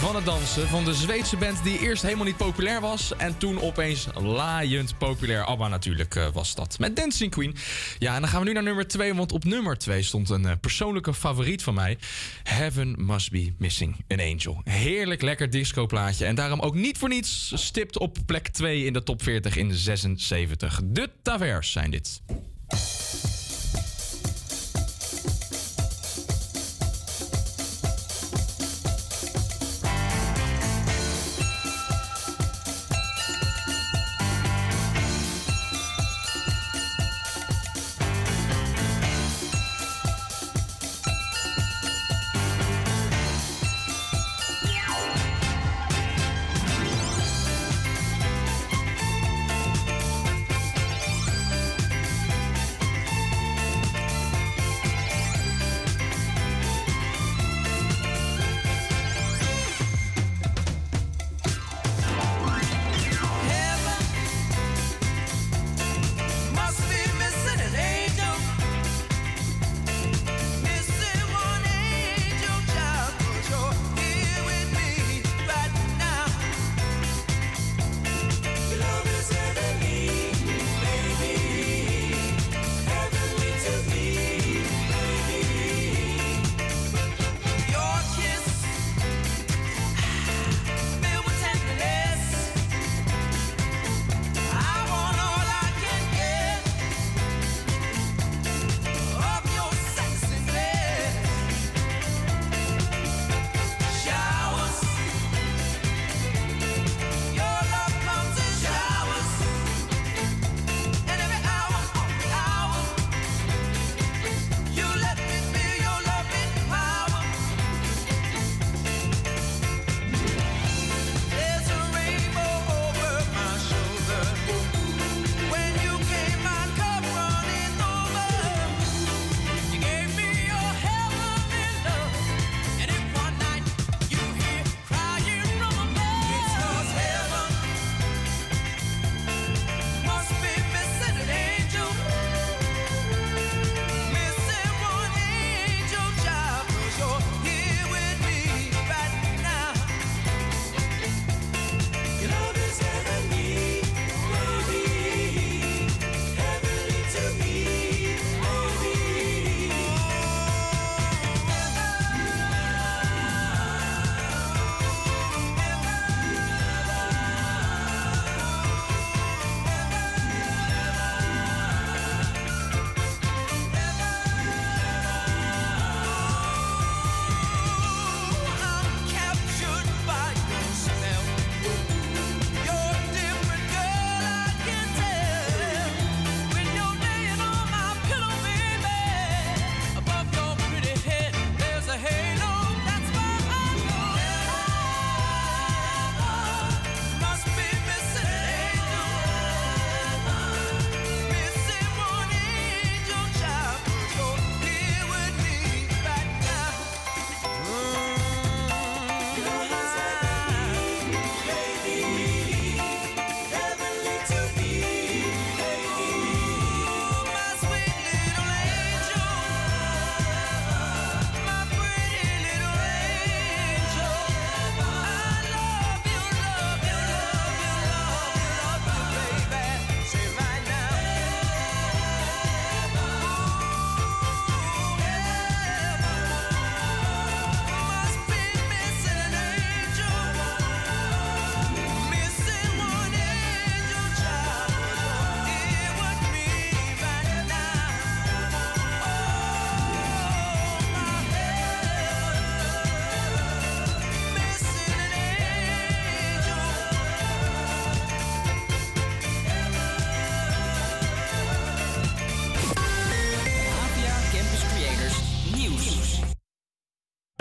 S11: Van het dansen. Van de Zweedse band die eerst helemaal niet populair was. En toen opeens laaiend populair. ABBA natuurlijk eh, was dat. Met Dancing Queen. Ja, en dan gaan we nu naar nummer 2. Want op nummer 2 stond een eh, persoonlijke favoriet van mij. Heaven Must Be Missing an Angel. Heerlijk lekker discoplaatje. En daarom ook niet voor niets stipt op plek 2 in de top 40 in 76. De Tavers zijn dit.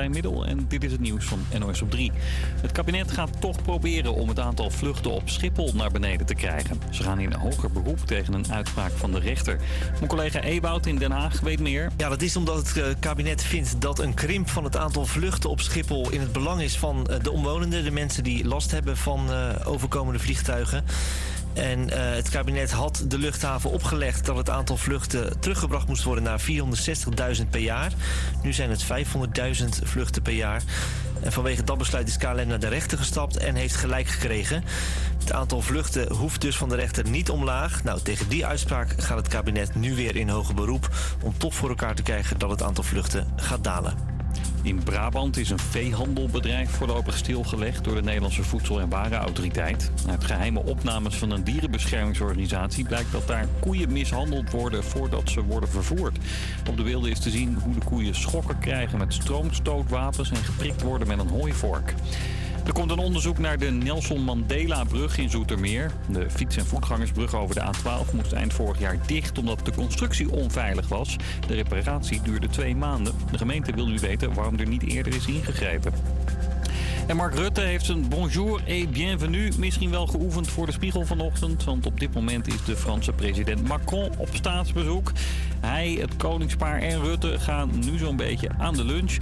S19: Middel en dit is het nieuws van NOS op 3. Het kabinet gaat toch proberen om het aantal vluchten op Schiphol naar beneden te krijgen. Ze gaan in hoger beroep tegen een uitspraak van de rechter. Mijn collega Ewout in Den Haag weet meer.
S20: Ja, dat is omdat het eh, kabinet vindt dat een krimp van het aantal vluchten op Schiphol in het belang is van eh, de omwonenden, de mensen die last hebben van eh, overkomende vliegtuigen. En eh, het kabinet had de luchthaven opgelegd dat het aantal vluchten teruggebracht moest worden naar 460.000 per jaar. Nu zijn het 500.000 vluchten per jaar. En vanwege dat besluit is KLM naar de rechter gestapt en heeft gelijk gekregen. Het aantal vluchten hoeft dus van de rechter niet omlaag. Nou, tegen die uitspraak gaat het kabinet nu weer in hoger beroep... om toch voor elkaar te krijgen dat het aantal vluchten gaat dalen.
S19: In Brabant is een veehandelbedrijf voorlopig stilgelegd door de Nederlandse Voedsel- en Warenautoriteit. Uit geheime opnames van een dierenbeschermingsorganisatie blijkt dat daar koeien mishandeld worden voordat ze worden vervoerd. Op de beelden is te zien hoe de koeien schokken krijgen met stroomstootwapens en geprikt worden met een hooivork. Er komt een onderzoek naar de Nelson Mandela-brug in Zoetermeer. De fiets- en voetgangersbrug over de A12 moest eind vorig jaar dicht omdat de constructie onveilig was. De reparatie duurde twee maanden. De gemeente wil nu weten waarom er niet eerder is ingegrepen. En Mark Rutte heeft zijn bonjour et bienvenue misschien wel geoefend voor de spiegel vanochtend. Want op dit moment is de Franse president Macron op staatsbezoek. Hij, het koningspaar en Rutte gaan nu zo'n beetje aan de lunch.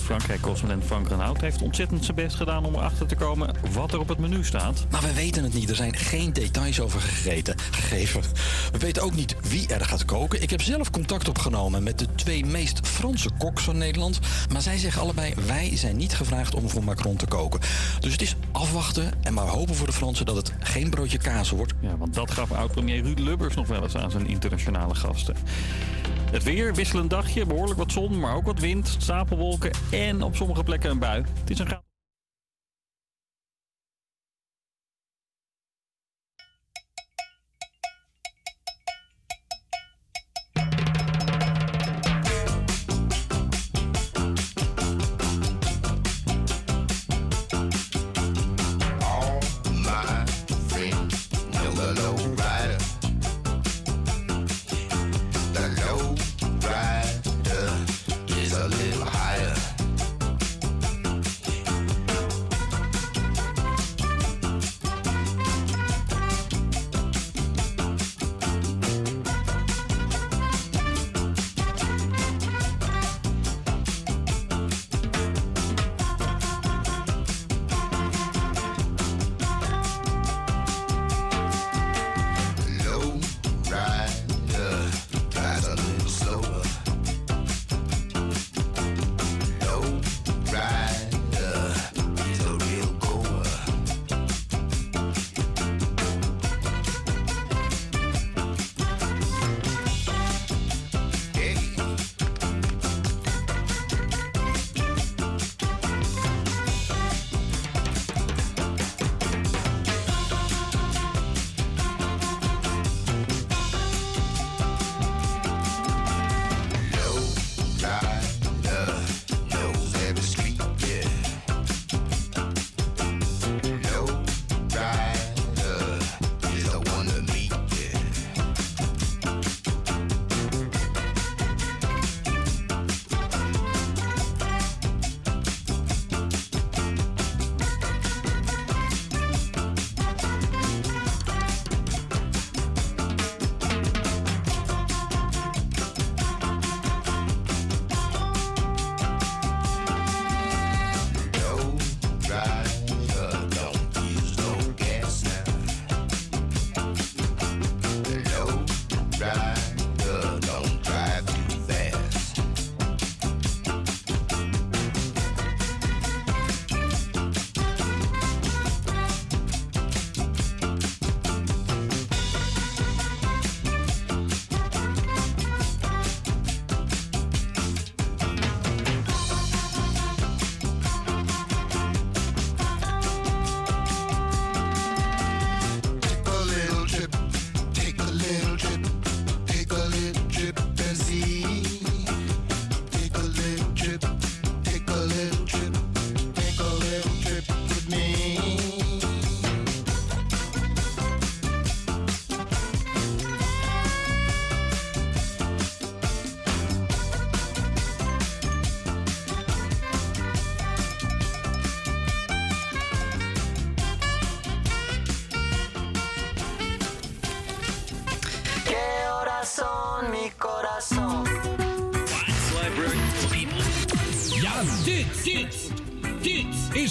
S19: Frankrijk-correspondent Frank Renaud heeft ontzettend zijn best gedaan om erachter te komen wat er op het menu staat.
S21: Maar we weten het niet. Er zijn geen details over gegeten, gegeven. We weten ook niet wie er gaat koken. Ik heb zelf contact opgenomen met de twee meest Franse koks van Nederland. Maar zij zeggen allebei, wij zijn niet gevraagd om voor Macron te koken. Dus het is afwachten en maar hopen voor de Fransen dat het geen broodje kaas wordt.
S19: Ja, want dat gaf oud-premier Ruud Lubbers nog wel eens aan zijn internationale gasten. Het weer, wisselend dagje, behoorlijk wat zon, maar ook wat wind, stapelwolken en op sommige plekken een bui. Het is een.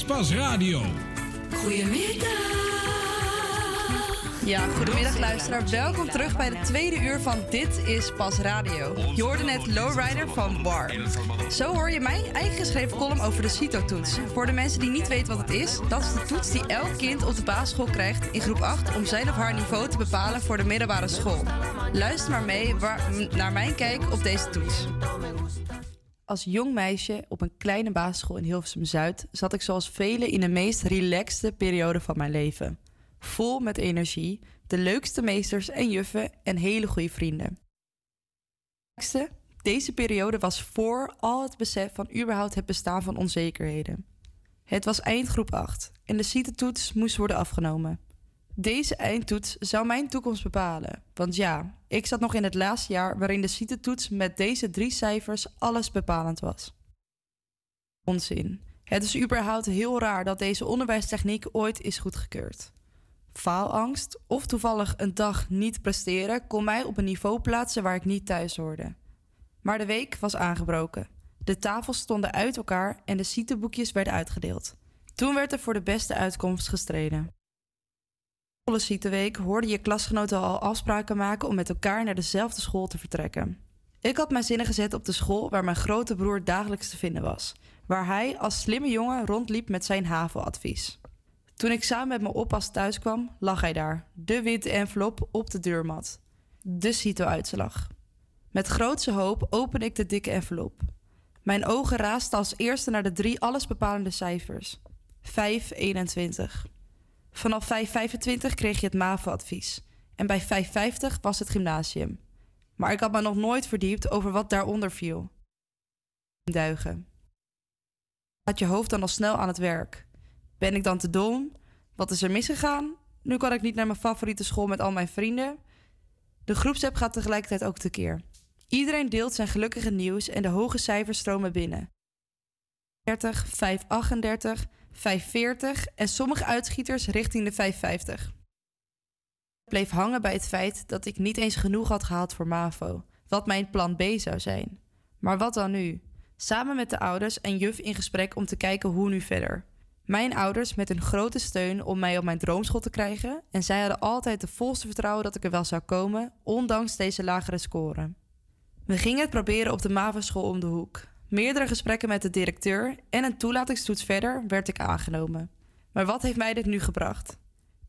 S6: Pas radio.
S16: Goedemiddag.
S7: Ja, goedemiddag luisteraar. Welkom terug bij de tweede uur van Dit is Pas Radio. Je hoorde net Lowrider van War. Zo hoor je mijn eigen geschreven column over de CITO-toets. Voor de mensen die niet weten wat het is, dat is de toets die elk kind op de basisschool krijgt in groep 8 om zijn of haar niveau te bepalen voor de middelbare school. Luister maar mee naar mijn kijk op deze toets. Als jong meisje op een kleine basisschool in Hilversum Zuid zat ik zoals velen in de meest relaxte periode van mijn leven. Vol met energie, de leukste meesters en juffen en hele goede vrienden. Deze periode was voor al het besef van überhaupt het bestaan van onzekerheden. Het was eindgroep 8 en de CITE-toets moest worden afgenomen. Deze eindtoets zou mijn toekomst bepalen. Want ja, ik zat nog in het laatste jaar waarin de CITE-toets met deze drie cijfers alles bepalend was. Onzin. Het is überhaupt heel raar dat deze onderwijstechniek ooit is goedgekeurd. Faalangst of toevallig een dag niet presteren kon mij op een niveau plaatsen waar ik niet thuis hoorde. Maar de week was aangebroken. De tafels stonden uit elkaar en de CITE-boekjes werden uitgedeeld. Toen werd er voor de beste uitkomst gestreden. Volle CITE-week hoorde je klasgenoten al afspraken maken om met elkaar naar dezelfde school te vertrekken. Ik had mijn zinnen gezet op de school waar mijn grote broer dagelijks te vinden was, waar hij als slimme jongen rondliep met zijn HAVO-advies. Toen ik samen met mijn oppas thuis kwam, lag hij daar, de witte envelop op de deurmat. De CITO-uitslag. Met grootse hoop opende ik de dikke envelop. Mijn ogen raasten als eerste naar de drie allesbepalende cijfers. 521. Vanaf 525 kreeg je het MAVO-advies. En bij 550 was het gymnasium. Maar ik had me nog nooit verdiept over wat daaronder viel. Duigen. Gaat je hoofd dan al snel aan het werk? Ben ik dan te dom? Wat is er misgegaan? Nu kan ik niet naar mijn favoriete school met al mijn vrienden. De groepsapp gaat tegelijkertijd ook tekeer. Iedereen deelt zijn gelukkige nieuws en de hoge cijfers stromen binnen. 30, 538, 540 en sommige uitschieters richting de 550. Ik bleef hangen bij het feit dat ik niet eens genoeg had gehaald voor MAVO, wat mijn plan B zou zijn. Maar wat dan nu? Samen met de ouders en juf in gesprek om te kijken hoe nu verder. Mijn ouders met hun grote steun om mij op mijn droomschool te krijgen en zij hadden altijd de volste vertrouwen dat ik er wel zou komen, ondanks deze lagere score. We gingen het proberen op de MAVO-school om de hoek. Meerdere gesprekken met de directeur en een toelatingstoets verder werd ik aangenomen. Maar wat heeft mij dit nu gebracht?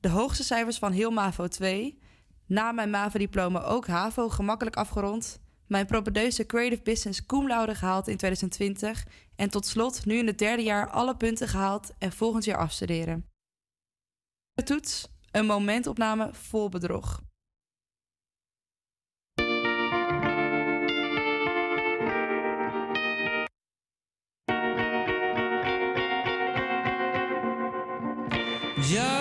S7: De hoogste cijfers van heel MAVO 2, na mijn MAVO-diploma ook HAVO gemakkelijk afgerond, mijn propedeuse Creative Business cum gehaald in 2020 en tot slot nu in het derde jaar alle punten gehaald en volgend jaar afstuderen. De toets, een momentopname vol bedrog.
S12: Yeah.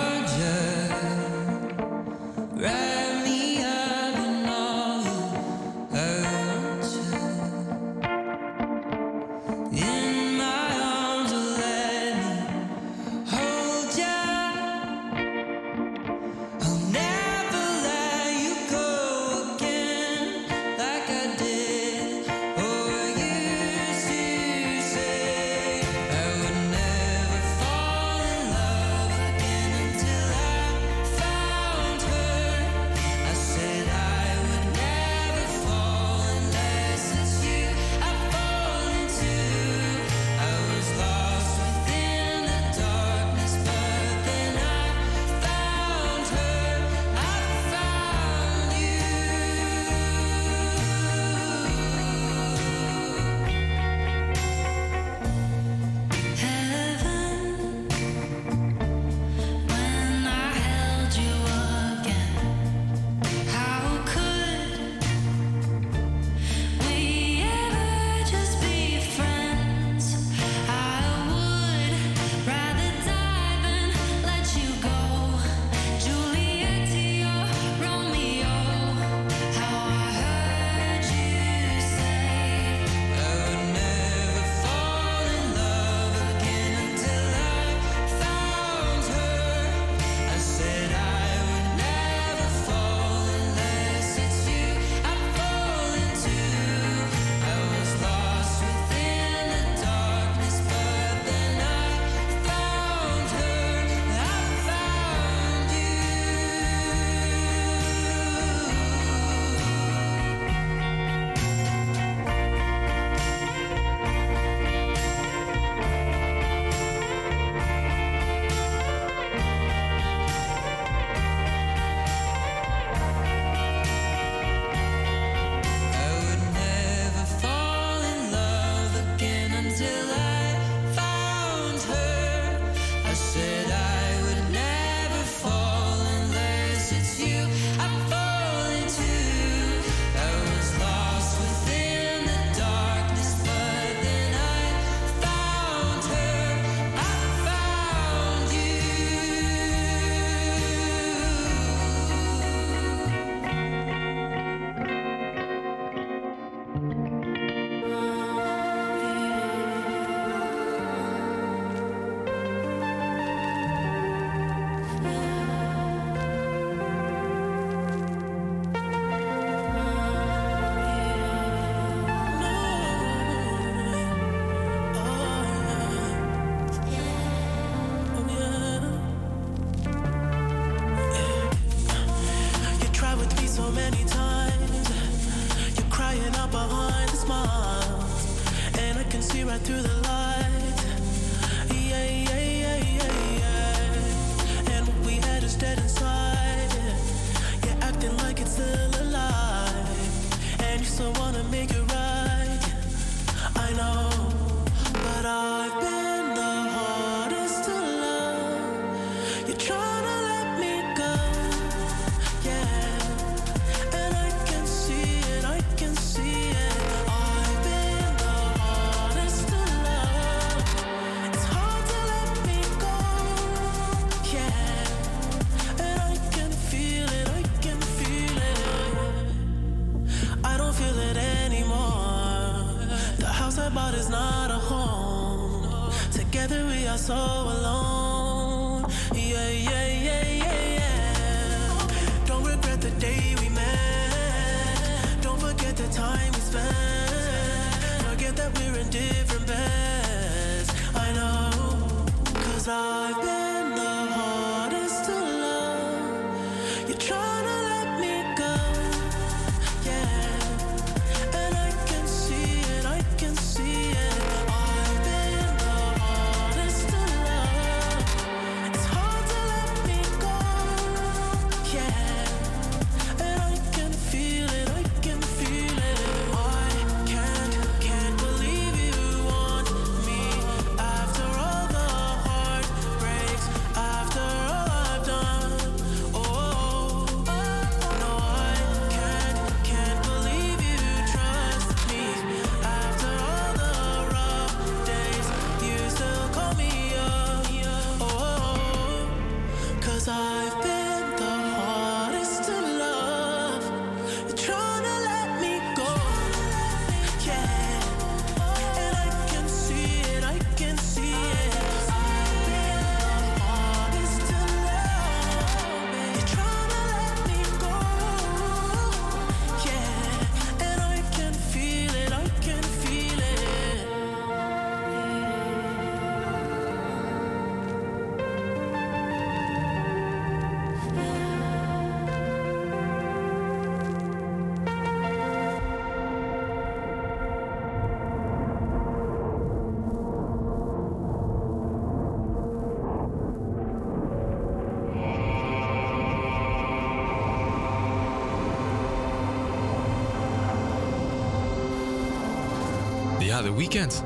S8: Weekend.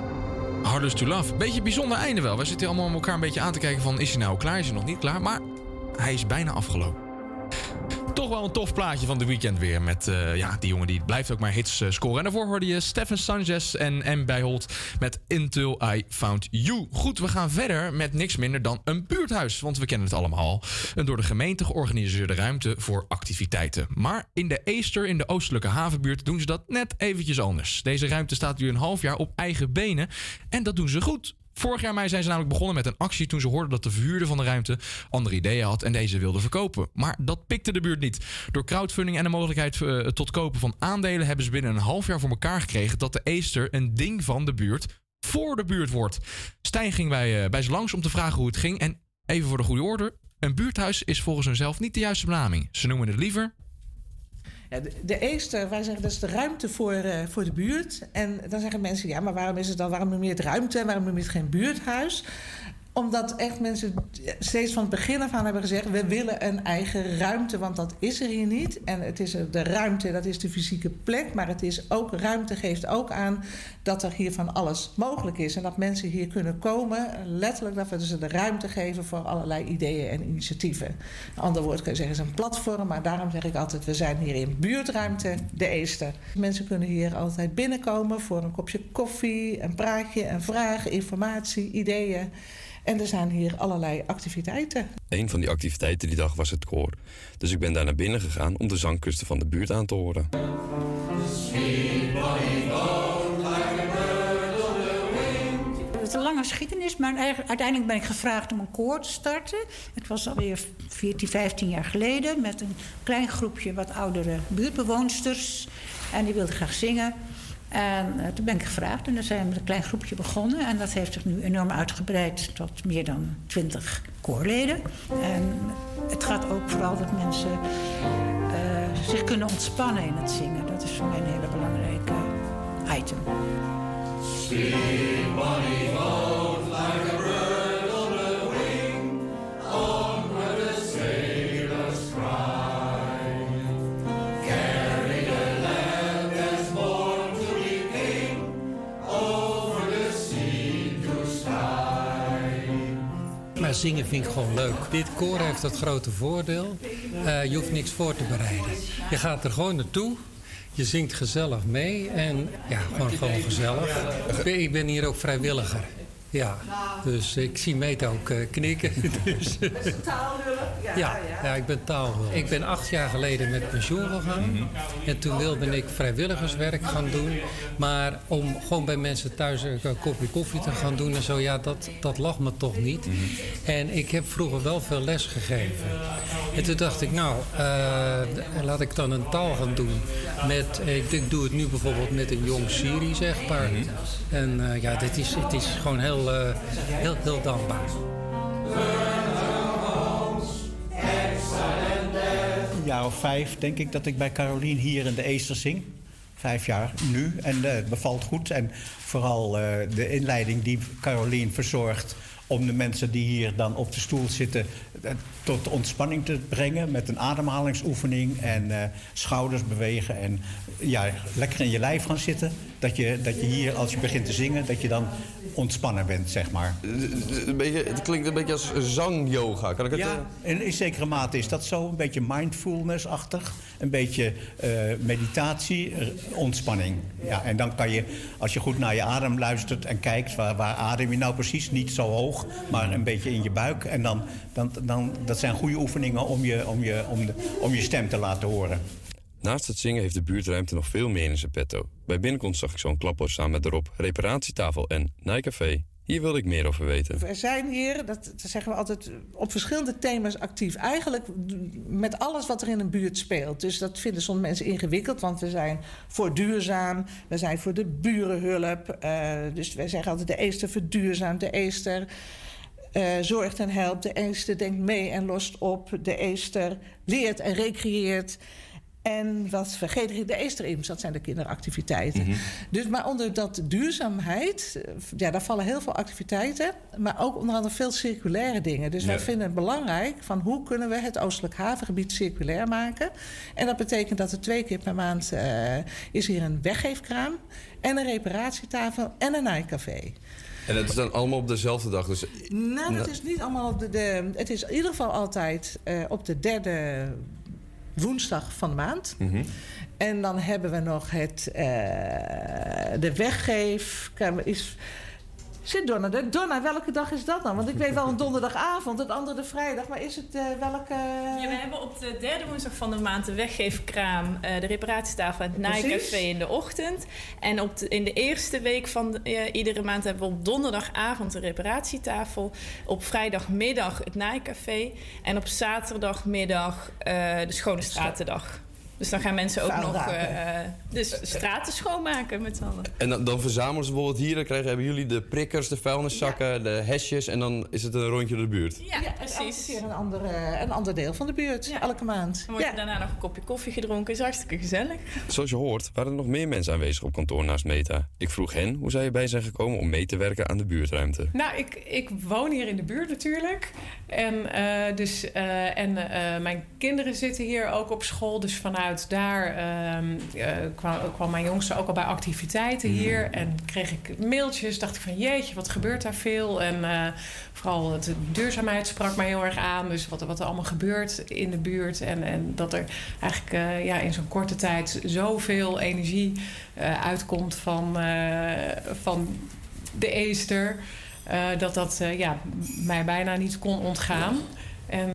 S8: Hardest to Love. Beetje bijzonder einde wel. We zitten allemaal elkaar een beetje aan te kijken van... is hij nou klaar, is hij nog niet klaar? Maar hij is bijna afgelopen. Toch wel een tof plaatje van de weekend weer. Met eh, ja, die jongen die blijft ook maar hits eh, scoren. En daarvoor hoorde je Stefan Sanchez en M. Bijholt met Until I Found You. Goed, we gaan verder met niks minder dan een buurthuis. Want we kennen het allemaal. Een door de gemeente georganiseerde ruimte voor activiteiten. Maar in de Eester, in de oostelijke havenbuurt, doen ze dat net eventjes anders. Deze ruimte staat nu een half jaar op eigen benen. En dat doen ze goed. Vorig jaar mei zijn ze namelijk begonnen met een actie toen ze hoorden dat de verhuurder van de ruimte andere ideeën had en deze wilde verkopen. Maar dat pikte de buurt niet. Door crowdfunding en de mogelijkheid eh, tot kopen van aandelen hebben ze binnen een half jaar voor elkaar gekregen dat de Eester een ding van de buurt voor de buurt wordt. Stijn ging bij, eh, bij ze langs om te vragen hoe het ging. En even voor de goede orde: een buurthuis is volgens hunzelf niet de juiste benaming. Ze noemen het liever
S22: de, de eerste, wij zeggen dat is de ruimte voor, eh, voor de buurt. En dan zeggen mensen, ja, maar waarom is het dan, waarom noem je het ruimte en waarom noem je het geen buurthuis? Omdat echt mensen steeds van het begin af aan hebben gezegd: we willen een eigen ruimte, want dat is er hier niet. En het is de ruimte, dat is de fysieke plek, maar het is ook ruimte geeft ook aan dat er hier van alles mogelijk is en dat mensen hier kunnen komen. Letterlijk dat we ze de ruimte geven voor allerlei ideeën en initiatieven. Een ander woord kun je zeggen is een platform, maar daarom zeg ik altijd: we zijn hier in buurtruimte, de Eester. Mensen kunnen hier altijd binnenkomen voor een kopje koffie, een praatje, een vraag, informatie, ideeën. En er zijn hier allerlei activiteiten.
S23: Een van die activiteiten die dag was het koor. Dus ik ben daar naar binnen gegaan om de zangkusten van de buurt aan te horen.
S24: Het is een lange geschiedenis, maar uiteindelijk ben ik gevraagd om een koor te starten. Het was alweer 14, 15 jaar geleden met een klein groepje wat oudere buurtbewoonsters. En die wilden graag zingen. En eh, toen ben ik gevraagd en dan zijn we met een klein groepje begonnen. En dat heeft zich nu enorm uitgebreid tot meer dan 20 koorleden. En het gaat ook vooral dat mensen eh, zich kunnen ontspannen in het zingen. Dat is voor mij een hele belangrijke item.
S25: Zingen vind ik gewoon leuk. Dit koor heeft het grote voordeel. eh, je hoeft niks voor te bereiden. Je gaat er gewoon naartoe. Je zingt gezellig mee. En ja, gewoon, gewoon gezellig. Ik ben hier ook vrijwilliger. Ja, dus ik zie Meet ook eh, knikken. Dus, ja, ja, ik ben taalhulp. Ik ben acht jaar geleden met pensioen gegaan. En toen wilde ik vrijwilligerswerk gaan doen. Maar om gewoon bij mensen thuis een kopje koffie te gaan doen en zo, ja, dat, dat lag me toch niet. En ik heb vroeger wel veel les gegeven. En toen dacht ik, nou, eh, laat ik dan een taal gaan doen. Met, ik, ik doe het nu bijvoorbeeld met een jong Syrisch echtpaar. En eh, ja, dit is, het is gewoon heel, eh, heel, heel dankbaar.
S26: Een jaar of vijf denk ik dat ik bij Carolien hier in de Eester zing. Vijf jaar nu en eh, het bevalt goed. En vooral eh, de inleiding die Carolien verzorgt om de mensen die hier dan op de stoel zitten tot ontspanning te brengen met een ademhalingsoefening en schouders bewegen en ja, lekker in je lijf gaan zitten. Dat je, dat je hier als je begint te zingen, dat je dan ontspannen bent, zeg maar.
S23: Een beetje, het klinkt een beetje als zang-yoga. Kan ik het
S26: Ja,
S23: eh,
S26: in, in zekere mate is dat zo. Een beetje mindfulness-achtig. Een beetje eh, meditatie, eh, ontspanning. Ja, en dan kan je, als je goed naar je adem luistert en kijkt... waar, waar adem je nou precies? Niet zo hoog, maar een beetje in je buik. En dan, dan, dan, dat zijn goede oefeningen om je, om, je, om, de, om je stem te laten horen.
S23: Naast het zingen heeft de buurtruimte nog veel meer in zijn petto. Bij binnenkomst zag ik zo'n klapper samen met erop reparatietafel en nijcafé. Hier wilde ik meer over weten.
S22: We zijn hier, dat, zeggen we altijd, op verschillende thema's actief. Eigenlijk met alles wat er in een buurt speelt. Dus dat vinden soms mensen ingewikkeld, want we zijn voor duurzaam, we zijn voor de burenhulp. eh, dus wij zeggen altijd de Eester verduurzaamt, de Eester eh, zorgt en helpt, de Eester denkt mee en lost op, de Eester leert en recreëert. En wat vergeet ik, de Eesterims, dat zijn de kinderactiviteiten. Dus, maar onder dat duurzaamheid, eh, ja, daar vallen heel veel activiteiten, maar ook onder andere veel circulaire dingen. Dus wij vinden het belangrijk van hoe kunnen we het Oostelijk Havengebied circulair maken. En dat betekent dat er twee keer per maand eh, is hier een weggeefkraam en een reparatietafel en een naaicafé.
S23: En dat is dan allemaal op dezelfde dag. Dus
S22: Nou, dat is niet allemaal op de, de. Het is in ieder geval altijd eh, op de derde woensdag van de maand.
S23: Mhm.
S22: En dan hebben we nog het, eh, de weggeef. Is, zit Donna er? Donna, welke dag is dat dan? Want ik weet wel een donderdagavond, het andere de vrijdag. Maar is het eh, welke...
S27: Ja, we hebben op de derde woensdag van de maand de weggeefkraam, eh, de reparatietafel en het naaicafé in de ochtend. En op de- in de eerste week van de- eh, iedere maand hebben we op donderdagavond de reparatietafel. Op vrijdagmiddag het naaicafé. En op zaterdagmiddag eh, de Schone Stratendag. Dus dan gaan mensen ook nog eh, dus straten schoonmaken met z'n allen.
S23: En dan, dan verzamelen ze bijvoorbeeld hier, dan krijgen, hebben jullie de prikkers, de vuilniszakken, de hesjes en dan is het een rondje door de buurt.
S22: Ja, precies. Elke keer een, andere, een ander deel van de buurt, elke maand.
S27: Dan wordt er daarna nog een kopje koffie gedronken. Is hartstikke gezellig.
S23: Zoals je hoort waren er nog meer mensen aanwezig op kantoor naast Meta. Ik vroeg hen hoe zij erbij zijn gekomen om mee te werken aan de buurtruimte.
S28: Nou, ik, ik woon hier in de buurt natuurlijk. En, eh, dus, eh, en eh, mijn kinderen zitten hier ook op school. Dus vanuit daar ehm, eh, kwam, kwam mijn jongste ook al bij activiteiten hier. En kreeg ik mailtjes. Dacht ik van jeetje, wat gebeurt daar veel? En eh, vooral de duurzaamheid sprak mij heel erg aan. Dus wat, er- wat er allemaal gebeurt in de buurt. En, en dat er eigenlijk eh, ja, in zo'n korte tijd zoveel energie uitkomt van, van de Eester. dat dat ja, mij bijna niet kon ontgaan. En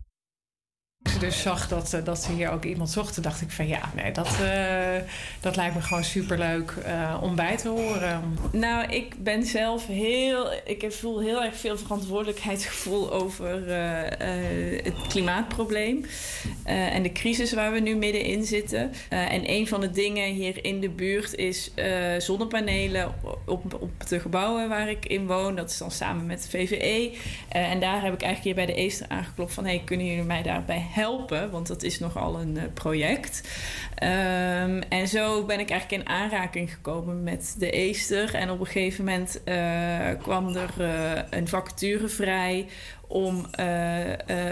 S28: dus zag dat, eh, dat ze hier ook iemand zochten, dacht ik van ja, nee, dat, eh, dat lijkt me gewoon superleuk eh om bij te horen.
S27: Nou, ik ben zelf heel. Ik voel heel erg veel verantwoordelijkheidsgevoel over het klimaatprobleem. en de crisis waar we nu middenin zitten. En een van de dingen hier in de buurt is zonnepanelen op, op de gebouwen waar ik in woon. Dat is dan samen met VVE. Eh, en daar heb ik eigenlijk hier bij de Eester aangeklopt van: hey, kunnen jullie mij daarbij helpen? Helpen, want dat is nogal een eh, project. Ehm, en zo ben ik eigenlijk in aanraking gekomen met de Eester. En op een gegeven moment eh, kwam er eh, een vacature vrij om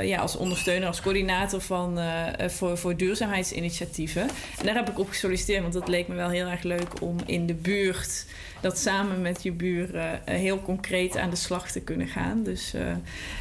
S27: ja, als ondersteuner, als coördinator van, voor, voor duurzaamheidsinitiatieven. En daar heb ik op gesolliciteerd, want het leek me wel heel erg leuk om in de buurt dat samen met je buren eh, heel concreet aan de slag te kunnen gaan. Dus eh,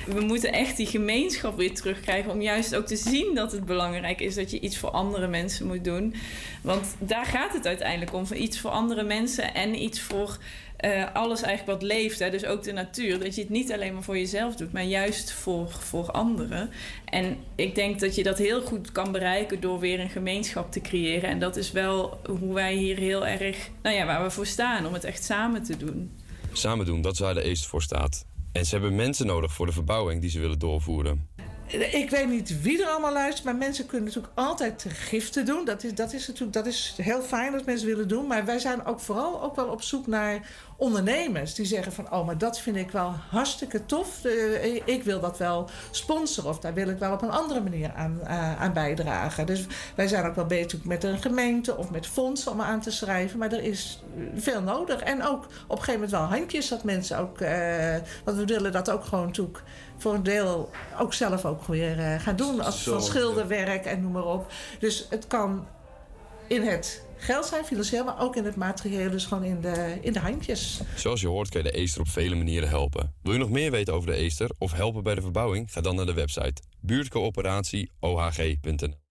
S27: we moeten echt die gemeenschap weer terugkrijgen om juist ook te zien dat het belangrijk is dat je iets voor andere mensen moet doen. Want daar gaat het uiteindelijk om, voor iets voor andere mensen en iets voor eh, alles eigenlijk wat leeft, hè, dus ook de natuur. Dat je het niet alleen maar voor jezelf doet, maar juist voor, voor anderen. En ik denk dat je dat heel goed kan bereiken door weer een gemeenschap te creëren. En dat is wel hoe wij hier heel erg, nou ja, waar we voor staan, om het echt samen te doen.
S23: Samen doen, dat is waar de Eest voor staat. En ze hebben mensen nodig voor de verbouwing die ze willen doorvoeren.
S22: Ik weet niet wie er allemaal luistert, maar mensen kunnen natuurlijk altijd giften doen. Dat is, dat is natuurlijk dat is heel fijn dat mensen willen doen. Maar wij zijn ook vooral ook wel op zoek naar ondernemers die zeggen van... oh, maar dat vind ik wel hartstikke tof. Eh, ik wil dat wel sponsoren of daar wil ik wel op een andere manier aan, eh, aan bijdragen. Dus wij zijn ook wel bezig met een gemeente of met fondsen om aan te schrijven. Maar er is veel nodig. En ook op een gegeven moment wel handjes dat mensen ook... eh, want we willen dat ook gewoon natuurlijk voor een deel ook zelf ook weer eh, gaan doen. Als
S23: Zo,
S22: van schilderwerk en noem maar op. Dus het kan in het geld zijn, financieel, maar ook in het materieel. Dus gewoon in de, in de handjes.
S23: Zoals je hoort kan je de Eester op vele manieren helpen. Wil je nog meer weten over de Eester of helpen bij de verbouwing? Ga dan naar de website buurtcoöperatieohg.nl.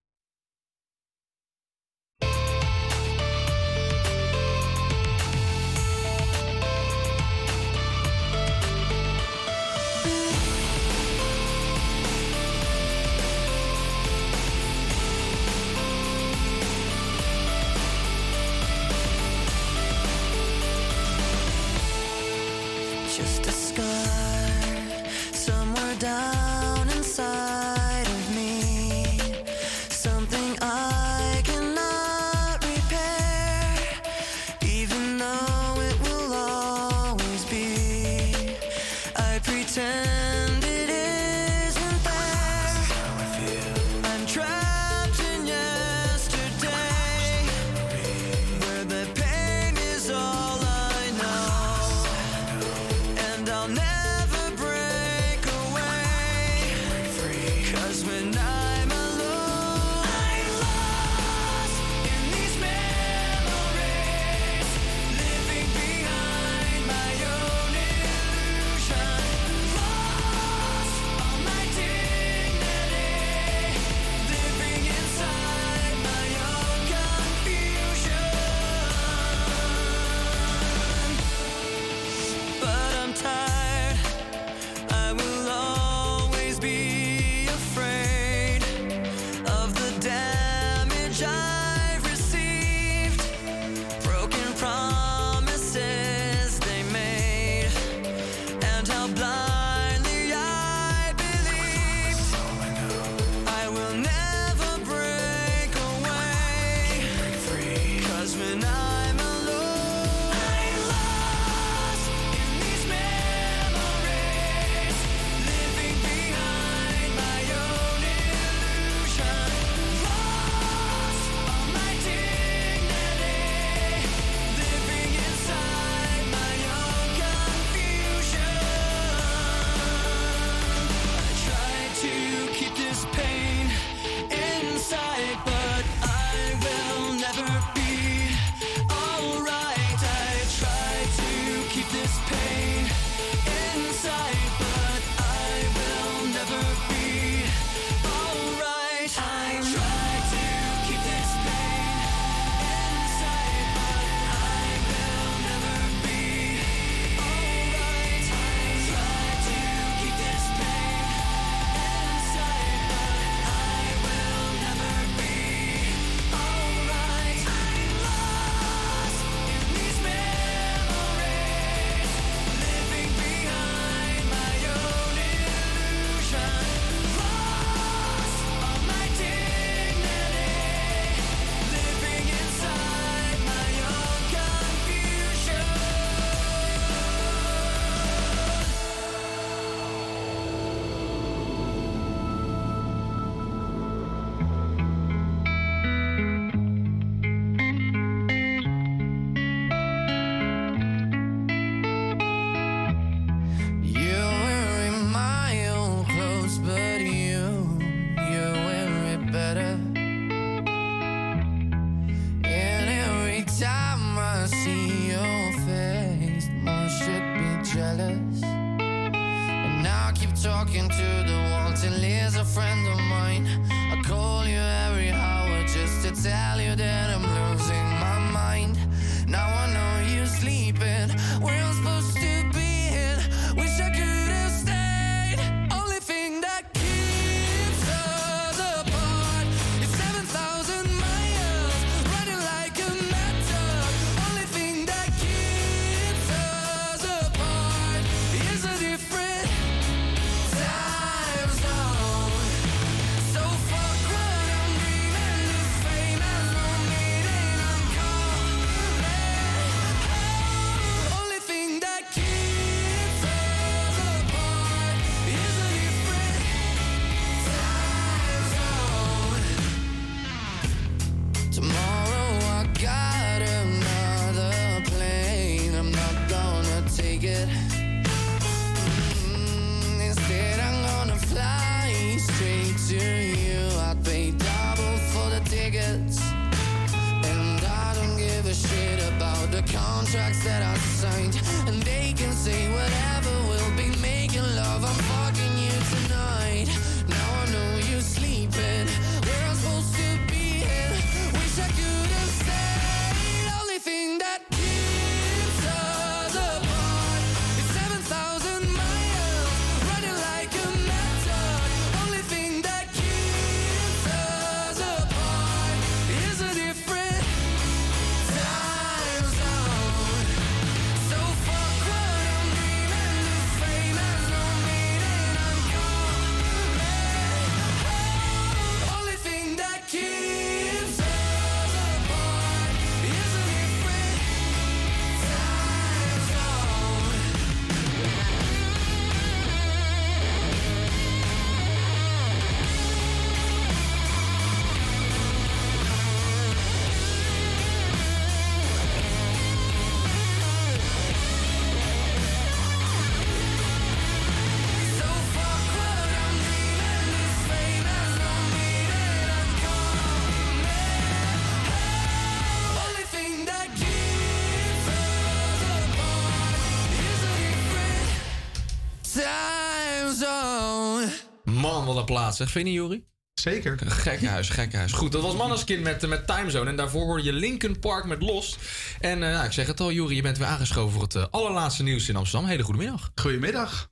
S8: Man, wat een plaats, zeg. Vind je Jori?
S17: Zeker.
S8: Gekke huis, gekke huis. Goed, dat was Manneskin met, met Timezone. En daarvoor hoorde je Linkin Park met Los. En eh, nou, ik zeg het al, Jori, je bent weer aangeschoven voor het eh, allerlaatste nieuws in Amsterdam. Hele goede middag.
S17: Goedemiddag.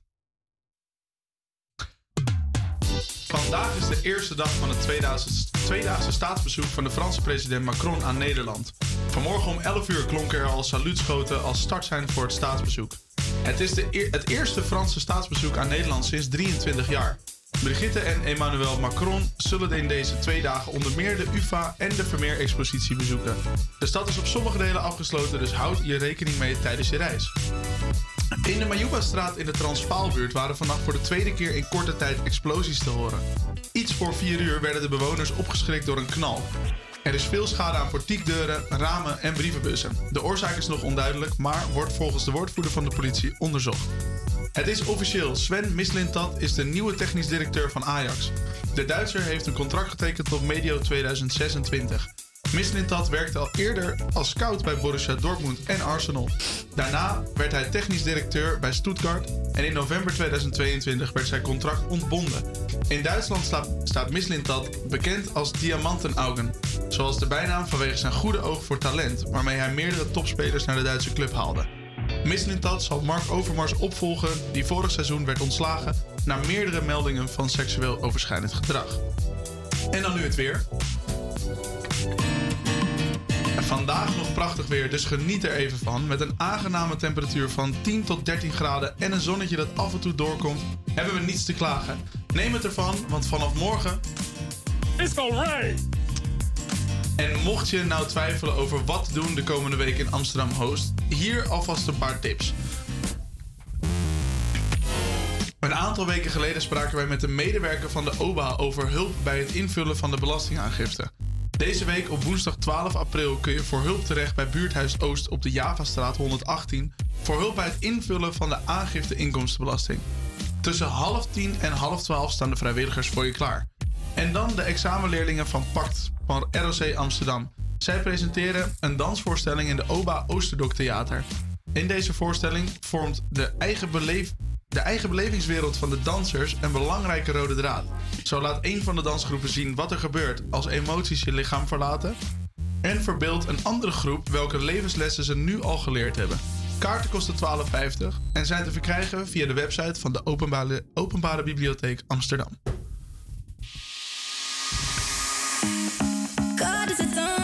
S17: Vandaag is de eerste dag van het tweedaagse, tweedaagse staatsbezoek van de Franse president Macron aan Nederland. Vanmorgen om 11 uur klonken er al saluutschoten als start zijn voor het staatsbezoek. Het is de, het eerste Franse staatsbezoek aan Nederland sinds 23 jaar. Brigitte en Emmanuel Macron zullen in deze twee dagen onder meer de UvA en de Vermeer-expositie bezoeken. De stad is op sommige delen afgesloten, dus houd je rekening mee tijdens je reis. In de Majuba-straat in de Transvaalbuurt waren vannacht voor de tweede keer in korte tijd explosies te horen. Iets voor 4 uur werden de bewoners opgeschrikt door een knal. Er is veel schade aan portiekdeuren, ramen en brievenbussen. De oorzaak is nog onduidelijk, maar wordt volgens de woordvoerder van de politie onderzocht. Het is officieel. Sven Mislintat is de nieuwe technisch directeur van Ajax. De Duitser heeft een contract getekend tot medio 2026. Mislintat werkte al eerder als scout bij Borussia Dortmund en Arsenal. Daarna werd hij technisch directeur bij Stuttgart en in november 2022 werd zijn contract ontbonden. In Duitsland sta- staat Mislintat bekend als Diamantenaugen, zoals de bijnaam vanwege zijn goede oog voor talent, waarmee hij meerdere topspelers naar de Duitse club haalde. Mislintat zal Mark Overmars opvolgen, die vorig seizoen werd ontslagen na meerdere meldingen van seksueel overschrijdend gedrag. En dan nu het weer. Vandaag nog prachtig weer, dus geniet er even van. Met een aangename temperatuur van 10 tot 13 graden en een zonnetje dat af en toe doorkomt, hebben we niets te klagen. Neem het ervan, want vanaf morgen. It's rain! En mocht je nou twijfelen over wat te doen de komende week in Amsterdam Host, hier alvast een paar tips. Een aantal weken geleden spraken wij met een medewerker van de OBA over hulp bij het invullen van de belastingaangifte. Deze week op woensdag 12 april kun je voor hulp terecht bij Buurthuis Oost op de Javastraat 118 voor hulp bij het invullen van de aangifte inkomstenbelasting. Tussen half tien en half twaalf staan de vrijwilligers voor je klaar. En dan de examenleerlingen van PACT van ROC Amsterdam. Zij presenteren een dansvoorstelling in de OBA Oosterdok Theater. In deze voorstelling vormt de eigen, beleef, de eigen belevingswereld van de dansers een belangrijke rode draad. Zo laat een van de dansgroepen zien wat er gebeurt als emoties je lichaam verlaten. En verbeeldt een andere groep welke levenslessen ze nu al geleerd hebben. Kaarten kosten 12,50 en zijn te verkrijgen via de website van de Openbare, Openbare Bibliotheek Amsterdam.
S29: God is a dancer.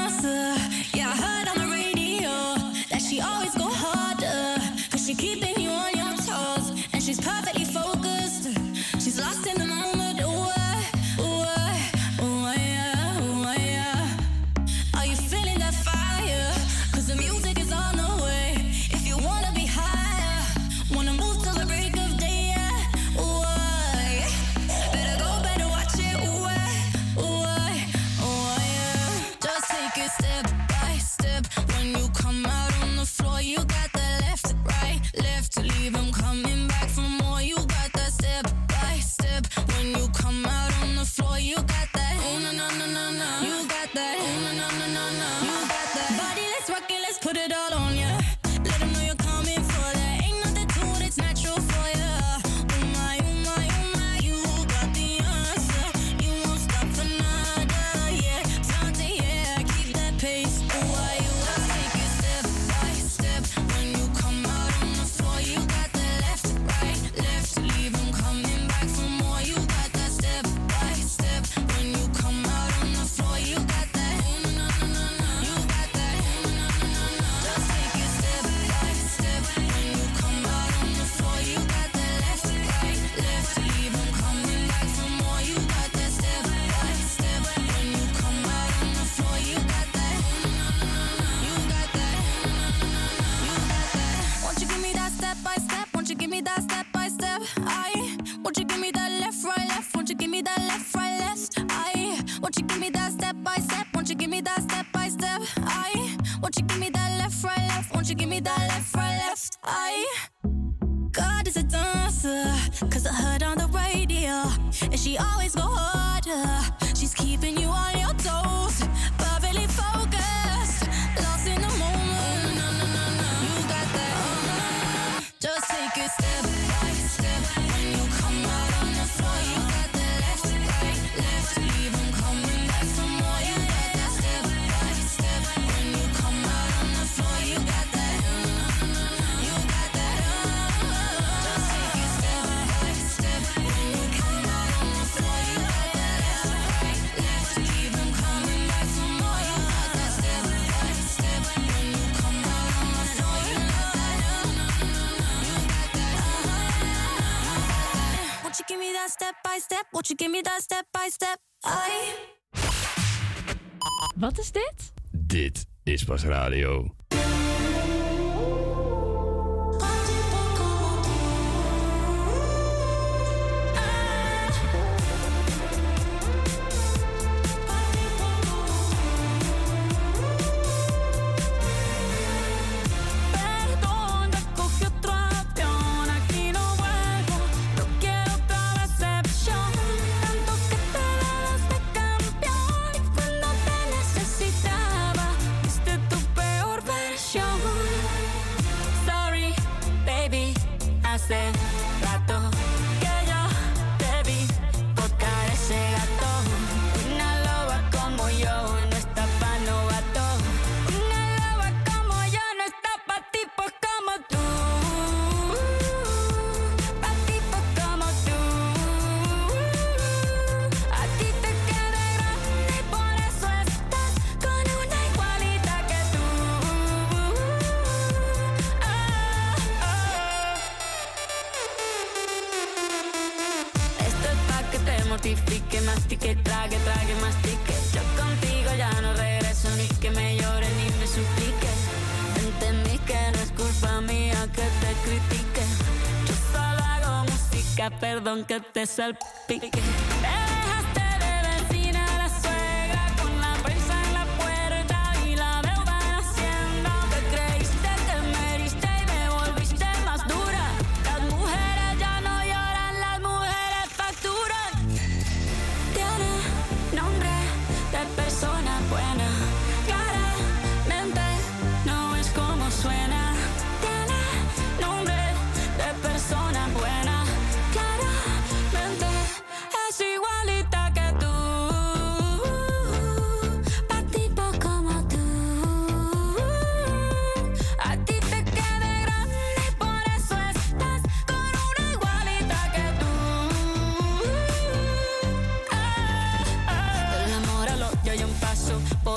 S23: Space Radio.
S29: es el pique.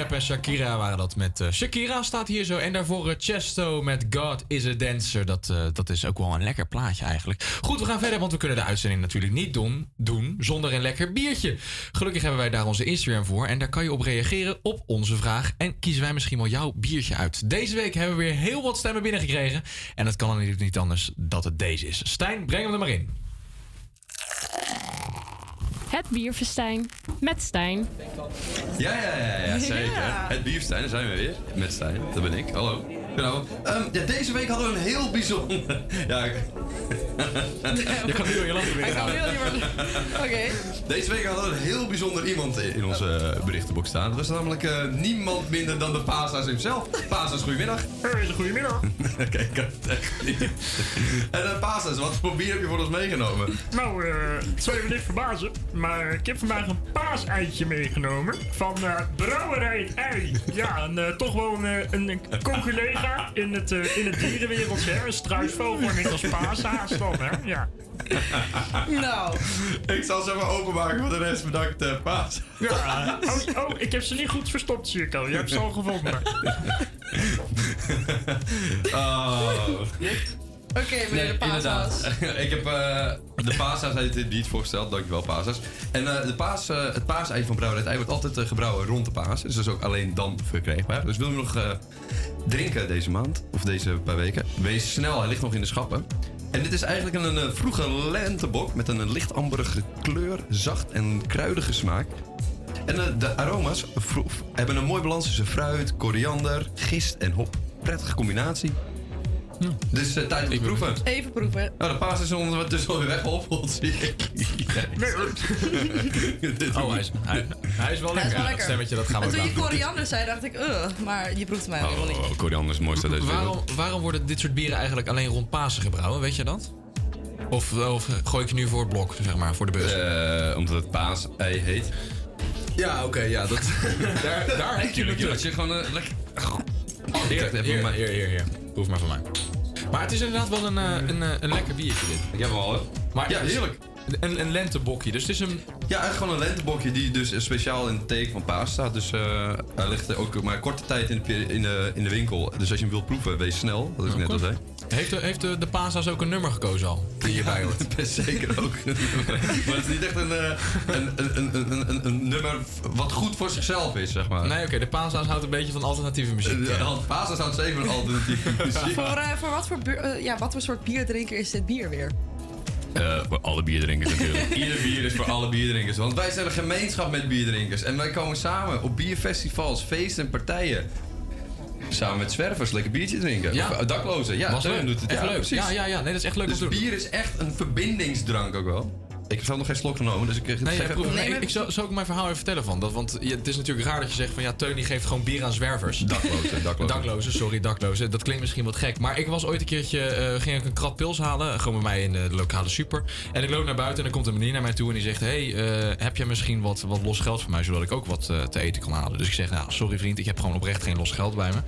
S8: Scherp en Shakira waren dat met eh, Shakira staat hier zo. En daarvoor eh, Chesto met God is a Dancer. Dat, eh, dat is ook wel een lekker plaatje eigenlijk. Goed, we gaan verder, want we kunnen de uitzending natuurlijk niet doen, doen zonder een lekker biertje. Gelukkig hebben wij daar onze Instagram voor. En daar kan je op reageren op onze vraag. En kiezen wij misschien wel jouw biertje uit. Deze week hebben we weer heel wat stemmen binnengekregen. En dat kan dan natuurlijk niet anders dat het deze is. Stijn, breng hem er maar in.
S30: Het Bierfestijn met Stijn.
S23: Ja, ja, ja, ja zeker.
S30: Ja.
S23: Het Bierstijn, daar zijn we weer. Met Stijn, dat ben ik. Hallo. Genau. Ehm, ja, deze week hadden we een heel bijzonder... Ja, ik...
S8: Je kan heel je land weer
S7: niet Oké.
S23: Deze week hadden we een heel bijzonder iemand in onze eh, berichtenboek staan. Dat was namelijk eh, niemand minder dan de Pasa's hemzelf. Pasa's, goedemiddag.
S31: goedemiddag.
S23: Oké, ik had het echt niet. En uh, Pasa's, wat voor bier heb je voor ons meegenomen?
S31: Nou, eh, het zal je wellicht verbazen, maar ik heb vandaag een paaseitje meegenomen van eh, Brouwerij Ei. Ja, een, eh, toch wel een, eh, een, een in het, eh, in het dierenwereldje. Hè? Een struisvogel en niet als paashaas dan, hè? Ja.
S7: Nou.
S23: Ik zal ze even openmaken voor de rest. Bedankt, uh, Paas.
S31: Ja, oh, oh, ik heb ze niet goed verstopt, Circo. Je hebt ze al gevonden.
S23: Oh.
S7: Oké, meneer de paashaas.
S23: ik heb eh, de paashaas heet dit niet voorgesteld. Dankjewel, paashaas. En eh, de paas, eh, het paasei van Brouwerij Ei wordt altijd gebrouwen rond de paas. Dus dat is ook alleen dan verkrijgbaar. Dus wil je nog drinken deze maand, of deze paar weken, wees snel. Hij ligt nog in de schappen. En dit is eigenlijk een, een vroege lentebok met een licht amberige kleur, zacht en kruidige smaak. En de aroma's hebben een mooi balans tussen fruit, koriander, gist en hop. Prettige combinatie. Dus eh, tijd om te proeven.
S7: Even proeven.
S23: Nou, de paas is onder dus alweer weggehoppeld, zie ik.
S8: Oh, hij is, hij, hij is wel
S7: Hij
S8: lekker.
S7: is wel
S8: Ja,
S7: lekker.
S8: dat stemmetje, dat gaan we
S7: En toen je koriander zei, dacht ik, uh, maar je proeft mij helemaal niet.
S23: Oh, koriander is het mooiste deze
S8: Waarom,
S23: wereld.
S8: waarom worden dit soort bieren eigenlijk alleen rond Pasen gebrouwen? Weet je dat? Of, of gooi ik je nu voor het blok, zeg maar, voor de bus?
S23: Eh, omdat het paas-ei heet.
S8: Ja, oké, ja. Dat, daar, daar heb je
S23: Tuurlijk,
S8: het
S23: Als je gewoon een lekker... maar-
S8: heer, heer. Proef maar van mij. Maar het is inderdaad wel een, eh, een, eh, een lekker biertje dit.
S23: Ik heb hem al, hè?
S8: Maar
S23: Ja, heerlijk.
S8: Een, een lentebokje, dus het is een...
S23: Ja, eigenlijk gewoon een lentebokje die dus speciaal in het teken van paas staat. Dus eh, hij ligt ook maar korte tijd in de, in, de, in de winkel. Dus als je hem wilt proeven, wees snel. Dat is net al zei.
S8: Heeft de, heeft de, de Pasa's ook een nummer gekozen al? Die hierbij hoort?
S23: Zeker ook. maar het is niet echt een, eh, een, een, een, een, nummer wat goed voor zichzelf is, zeg maar.
S8: Nee, oké, de Pasa's houdt een beetje van alternatieve muziek.
S23: De Pasa's houdt zeker van alternatieve muziek.
S7: Voor, eh, voor, wat voor, eh, ja, wat voor soort bierdrinker is dit bier weer?
S23: Eh, voor alle bierdrinkers natuurlijk. Ieder bier is voor alle bierdrinkers. Want wij zijn een gemeenschap met bierdrinkers. En wij komen samen op bierfestivals, feesten en partijen. Samen met zwervers lekker biertje drinken.
S8: Ja.
S23: Of eh, daklozen. Ja,
S8: Was
S23: Teun
S8: leuk.
S23: doet het.
S8: Echt
S23: ja,
S8: leuk.
S23: Precies.
S8: Ja, ja, ja. Nee, dat is echt leuk om
S23: Dus bier is echt een verbindingsdrank ook wel. Ik heb zelf nog geen slok genomen, dus ik
S8: Nee,
S23: geef
S8: ja,
S23: even-
S8: proef, nee, ik, ik zal, zal ik mijn verhaal even vertellen van. Dat, want het is natuurlijk raar dat je zegt van ja, Teun die geeft gewoon bier aan zwervers.
S23: Daklozen, daklozen.
S8: daklozen, sorry, daklozen. Dat klinkt misschien wat gek. Maar ik was ooit een keertje, eh, ging ik een krat pils halen. Gewoon bij mij in de lokale super. En ik loop naar buiten en dan komt een meneer naar mij toe en die zegt... Hey, eh, heb jij misschien wat, wat los geld voor mij, zodat ik ook wat eh, te eten kan halen? Dus ik zeg, nou, sorry vriend, ik heb gewoon oprecht geen los geld bij me.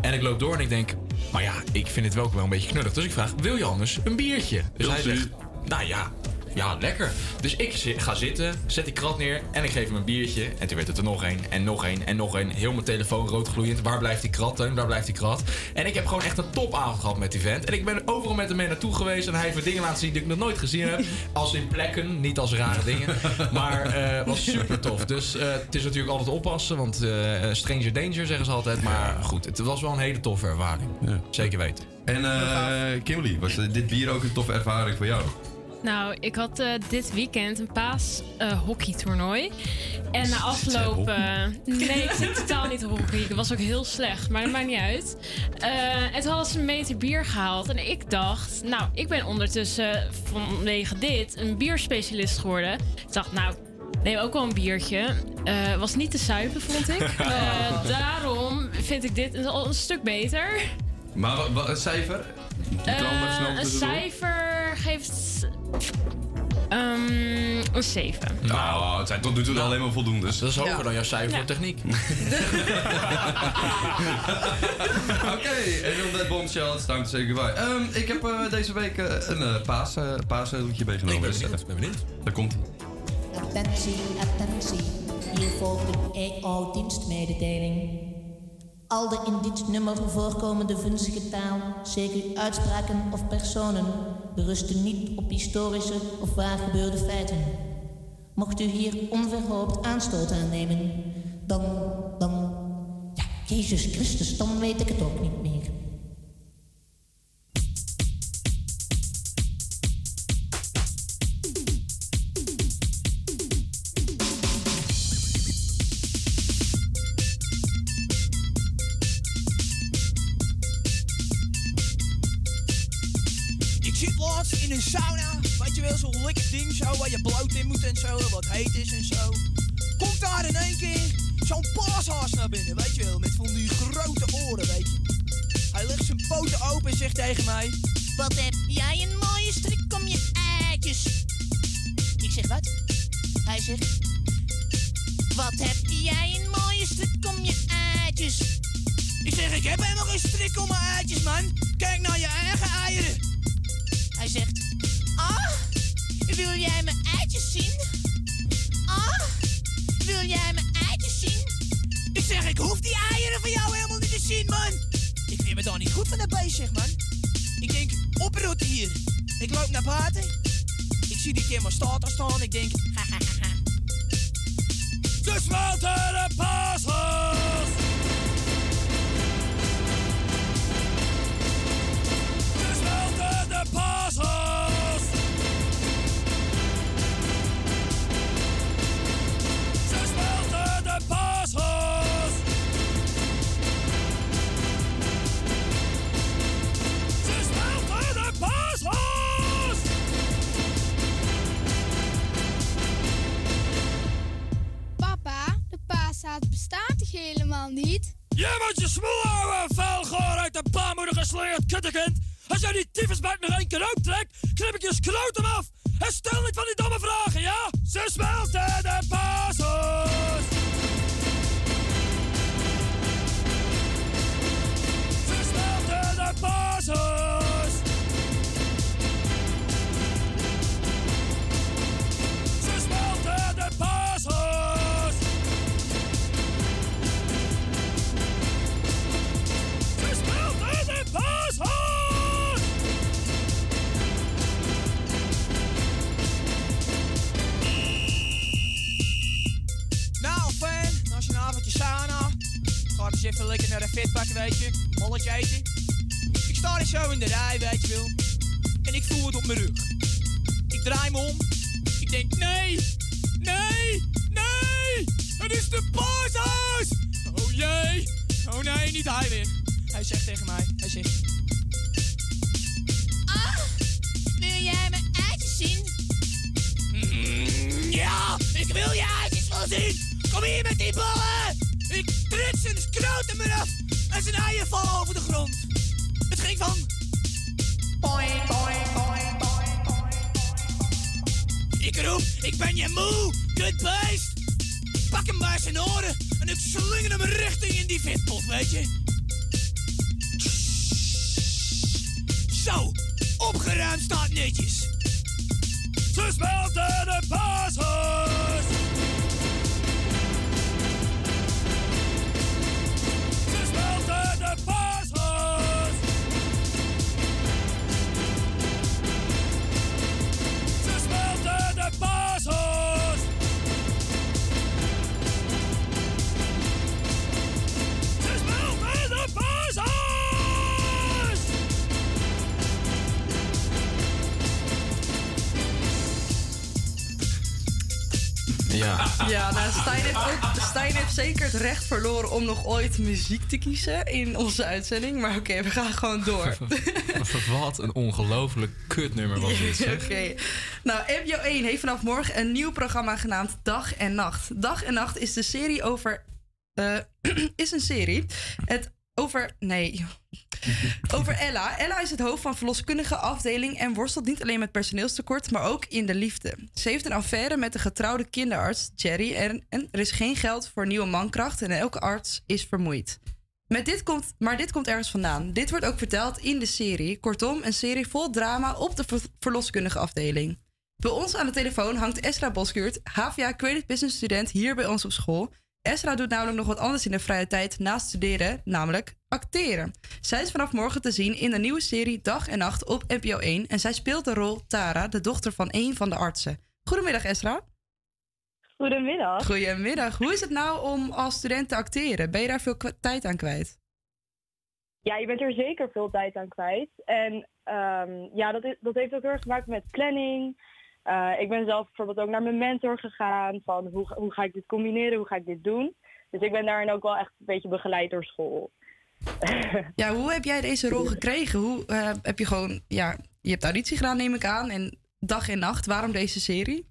S8: En ik loop door en ik denk, maar ja, ik vind het wel ook wel een beetje knullig. Dus ik vraag, wil je anders een biertje? Dus hij zegt, nou ja, ja, lekker. Dus ik ga zitten, zet die krat neer en ik geef hem een biertje. En toen werd het er nog één en nog één en nog één. Heel mijn telefoon roodgloeiend. Waar blijft die krat, Teun? Waar blijft die krat? En ik heb gewoon echt een topavond gehad met die vent. En ik ben overal met hem mee naartoe geweest. En hij heeft me dingen laten zien die ik nog nooit gezien heb. Als in plekken, niet als rare dingen. Maar eh was super tof. Dus eh, het is natuurlijk altijd oppassen. Want eh, stranger danger zeggen ze altijd. Maar goed, het was wel een hele toffe ervaring. Zeker weten.
S23: En eh Kimberly, was dit bier ook een toffe ervaring voor jou?
S30: Nou, ik had eh, dit weekend een paas eh, hockeytoernooi. En na afloop... eh, nee, ik zit totaal niet hockey. Ik was ook heel slecht, maar dat maakt niet uit. En toen hadden ze een meter bier gehaald. En ik dacht, nou, ik ben ondertussen vanwege dit een bierspecialist geworden. Ik dacht, nou, neem ook wel een biertje. Was niet te zuipen, vond ik. Daarom vind ik dit al een stuk beter.
S23: Maar wat, wat, een cijfer?
S30: Eh, een cijfer geeft ehm, een 7.
S23: Nou, het zijn tot nu toe alleen maar voldoende.
S8: Dat is hoger
S30: Ja.
S8: dan jouw cijfer
S30: Ja.
S8: voor techniek.
S23: Oké, en on that bombshell, it's time to say goodbye. Ik heb eh, deze week eh, een uh, paas, uh, paasliedje meegenomen.
S8: Ik ben benieuwd, ben benieuwd.
S23: Daar komt ie.
S32: Attentie, attentie. Hier volgt een EO-dienstmededeling. Al de in dit nummer voorkomende vunzige taal, zeker uitspraken of personen, berusten niet op historische of waar gebeurde feiten. Mocht u hier onverhoopt aanstoot aan nemen, dan, dan, ja, Jezus Christus, dan weet ik het ook niet meer.
S33: In sauna. Weet je wel, zo'n lekker ding zo, waar je bloot in moet en zo, wat heet is en zo. Komt daar in één keer zo'n paashaas naar binnen, weet je wel, met van die grote oren, weet je. Hij legt zijn poten open en zegt tegen mij...
S32: Wat heb jij een mooie strik om je eitjes? Ik zeg wat? Hij zegt... Wat heb jij een mooie strik om je eitjes?
S33: Ik zeg, ik heb helemaal geen strik om mijn eitjes, man. Kijk naar je eigen eieren.
S32: Hij zegt... Ah, wil jij mijn eitjes zien? Ah, wil jij mijn eitjes zien?
S33: Ik zeg, ik hoef die eieren van jou helemaal niet te zien, man. Ik vind me daar niet goed van de bezig, man. Ik denk, oprotten hier. Ik loop naar buiten. Ik zie die Kim staat staan. Ik denk, ha, ha, ha, ha. Ze smelten de paashaas.
S34: Helemaal niet?
S33: Jij moet je smoel houden, vuilgoor uit de baarmoeder geslingerd kuttekind. Als jij die tyfusbek nog één keer uittrekt, knip ik je scrotum af. En stel niet van die domme vragen, ja? Ze smelten de paashaas. Eens even lekker naar de fitbak, weet je. Molletje eten. Ik sta er zo in de rij, weet je wel. En ik voel het op mijn rug. Ik draai me om. Ik denk, nee, nee, nee. Het is de paashuis. Oh jee. Oh nee, niet hij weer. Hij zegt tegen mij, hij zegt...
S32: Ah, wil jij mijn eitjes zien?
S33: "Mm, ja, ik wil je eitjes wel zien. Kom hier met die ballen. Trek zijn skrotum eraf. En zijn eieren vallen over de grond. Het ging van... Boing, boing. Ik roep, ik ben je moe, kut beest. Pak hem bij zijn oren en ik slinger hem richting in die vetpot, weet je. Zo, opgeruimd staat netjes. Ze smelten de paashaas.
S8: Ja.
S7: Ja, nou, Stijn heeft, ook, Stijn heeft zeker het recht verloren om nog ooit muziek te kiezen in onze uitzending. Maar oké, we gaan gewoon door.
S8: Wat een ongelooflijk kutnummer was dit. zeg.
S7: Oké. Nou, NPO 1 heeft vanaf morgen een nieuw programma genaamd Dag en Nacht. Dag en Nacht is de serie over... eh, is een serie. Het over... Nee. Over Ella. Ella is het hoofd van verloskundige afdeling en worstelt niet alleen met personeelstekort, maar ook in de liefde. Ze heeft een affaire met de getrouwde kinderarts Jerry en, er is geen geld voor nieuwe mankracht en elke arts is vermoeid. Met dit komt, maar dit komt ergens vandaan. Dit wordt ook verteld in de serie. Kortom, een serie vol drama op de ver- verloskundige afdeling. Bij ons aan de telefoon hangt Esra Boskuurt, HVA Credit Business student hier bij ons op school. Esra doet namelijk nog wat anders in de vrije tijd naast studeren, namelijk acteren. Zij is vanaf morgen te zien in de nieuwe serie Dag en Nacht op NPO 1 en zij speelt de rol Tara, de dochter van een van de artsen. Goedemiddag Esra.
S35: Goedemiddag.
S7: Goedemiddag. Hoe is het nou om als student te acteren? Ben je daar veel tijd aan kwijt?
S35: Ja, je bent er zeker veel tijd aan kwijt. En ehm, ja, dat, is, dat heeft ook heel erg te maken met planning. Eh, ik ben zelf bijvoorbeeld ook naar mijn mentor gegaan. Van hoe, hoe ga ik dit combineren? Hoe ga ik dit doen? Dus ik ben daarin ook wel echt een beetje begeleid door school.
S7: Ja, hoe heb jij deze rol gekregen? Hoe eh, heb je gewoon, ja, je hebt auditie gedaan, neem ik aan. En dag en nacht, waarom deze serie?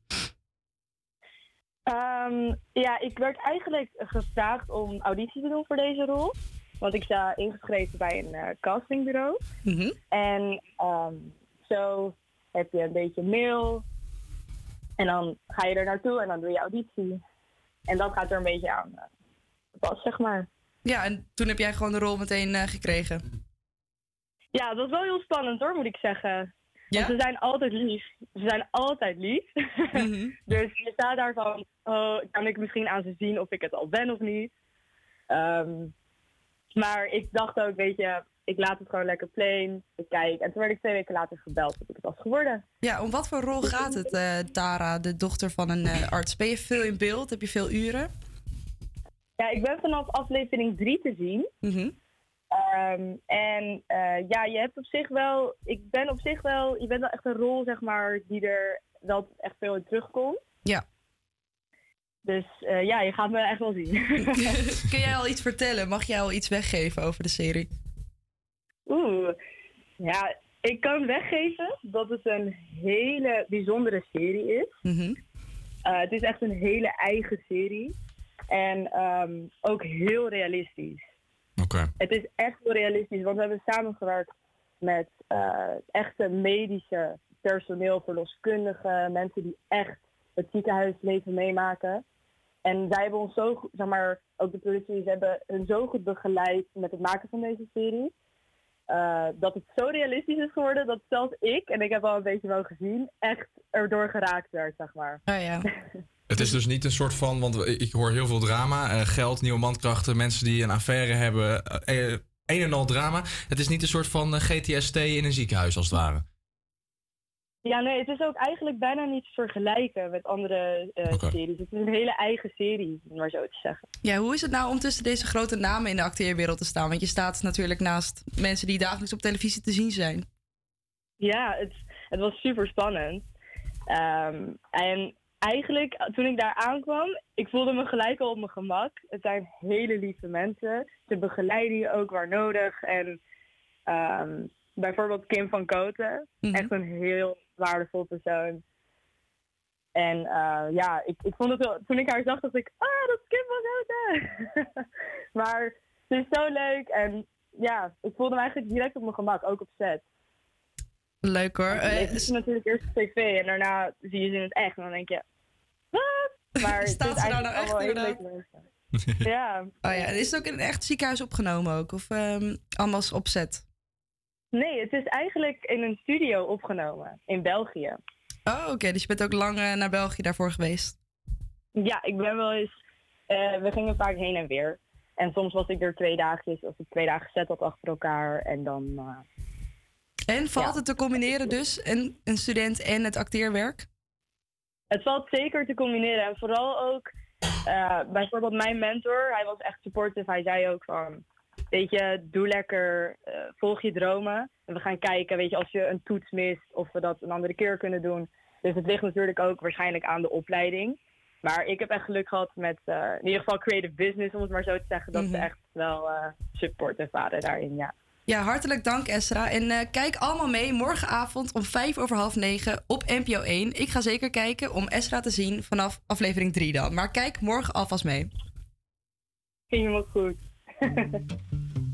S35: Ehm, ja, ik werd eigenlijk gevraagd om auditie te doen voor deze rol. Want ik sta ingeschreven bij een eh, castingbureau. En ehm, zo heb je een beetje mail. En dan ga je er naartoe en dan doe je auditie. En dat gaat er een beetje aan eh, pas, zeg maar.
S7: Ja, en toen heb jij gewoon de rol meteen eh, gekregen.
S35: Ja, dat was wel heel spannend hoor, moet ik zeggen. Want ze zijn altijd lief. Ze zijn altijd lief. dus je staat daar van, oh, kan ik misschien aan ze zien of ik het al ben of niet. Ehm, maar ik dacht ook, weet je, ik laat het gewoon lekker plain. Ik kijk. En toen werd ik twee weken later gebeld dat ik het was geworden.
S7: Ja, om wat voor rol gaat het, eh, Tara, de dochter van een eh, arts? Ben je veel in beeld? Heb je veel uren?
S35: Ja, ik ben vanaf aflevering 3 te zien. Ehm, en eh, ja, je hebt op zich wel, ik ben op zich wel, je bent wel echt een rol, zeg maar, die er wel echt veel in terugkomt.
S7: Ja.
S35: Dus eh, ja, je gaat me echt wel zien.
S7: Kun jij al iets vertellen? Mag jij al iets weggeven over de serie?
S35: Oeh, ja, ik kan weggeven dat het een hele bijzondere serie is. Eh, het is echt een hele eigen serie. En ehm, ook heel realistisch.
S8: Oké.
S35: Het is echt heel realistisch, want we hebben samengewerkt met eh, echte medische personeel, verloskundigen, mensen die echt het ziekenhuisleven meemaken. En zij hebben ons zo goed, zeg maar, ook de productie, ze hebben hun zo goed begeleid met het maken van deze serie. eh, dat het zo realistisch is geworden dat zelfs ik, en ik heb al een beetje wel gezien, echt erdoor geraakt werd, zeg maar.
S7: Oh ja.
S8: Het is dus niet een soort van, want ik hoor heel veel drama, eh, geld, nieuwe mankrachten, mensen die een affaire hebben, eh, eh, een en al drama. Het is niet een soort van GTST in een ziekenhuis als het ware.
S35: Ja, nee, het is ook eigenlijk bijna niet te vergelijken met andere eh, series. Het is een hele eigen serie, om maar zo te zeggen.
S7: Ja, hoe is het nou om tussen deze grote namen in de acteerwereld te staan? Want je staat natuurlijk naast mensen die dagelijks op televisie te zien zijn.
S35: Ja, het, het was super spannend. Ehm, en eigenlijk, toen ik daar aankwam, ik voelde me gelijk al op mijn gemak. Het zijn hele lieve mensen. Ze begeleiden je ook waar nodig. En ehm, bijvoorbeeld Kim van Koten, echt een heel waardevol persoon. En eh, ja, ik, ik vond het wel, toen ik haar zag, dacht ik, ah, dat is Kim van Koten. maar ze is zo leuk en ja, ik voelde me eigenlijk direct op mijn gemak, ook op set.
S7: Leuk hoor.
S35: Je
S7: Eh,
S35: ziet ze natuurlijk eerst op tv en daarna zie je ze in het echt en dan denk je, wat? Maar het
S7: Staat
S35: is
S7: ze nou
S35: eigenlijk
S7: echt inderdaad?
S35: mensen. ja.
S7: Oh ja, is het ook in een echt ziekenhuis opgenomen ook? Of ehm allemaal opzet?
S35: Nee, het is eigenlijk in een studio opgenomen in België.
S7: Oh, oké. Dus je bent ook lang eh, naar België daarvoor geweest.
S35: Ja, ik ben wel eens. eh, we gingen vaak heen en weer. En soms was ik er twee dagjes of ik twee dagen zet had achter elkaar. En dan.
S7: En valt het te combineren dus? Een, een student en het acteerwerk?
S35: Het valt zeker te combineren. En vooral ook, eh, bijvoorbeeld mijn mentor, hij was echt supportive. Hij zei ook van, weet je, doe lekker, eh, volg je dromen. En we gaan kijken, weet je, als je een toets mist, of we dat een andere keer kunnen doen. Dus het ligt natuurlijk ook waarschijnlijk aan de opleiding. Maar ik heb echt geluk gehad met, eh, in ieder geval creative business, om het maar zo te zeggen. Dat ze
S7: Mhm.
S35: echt wel supportive waren daarin, ja.
S7: Ja, hartelijk dank Esra. En eh, kijk allemaal mee morgenavond om vijf over half negen op NPO 1. Ik ga zeker kijken om Esra te zien vanaf aflevering 3 dan. Maar kijk morgen alvast mee.
S35: Helemaal goed.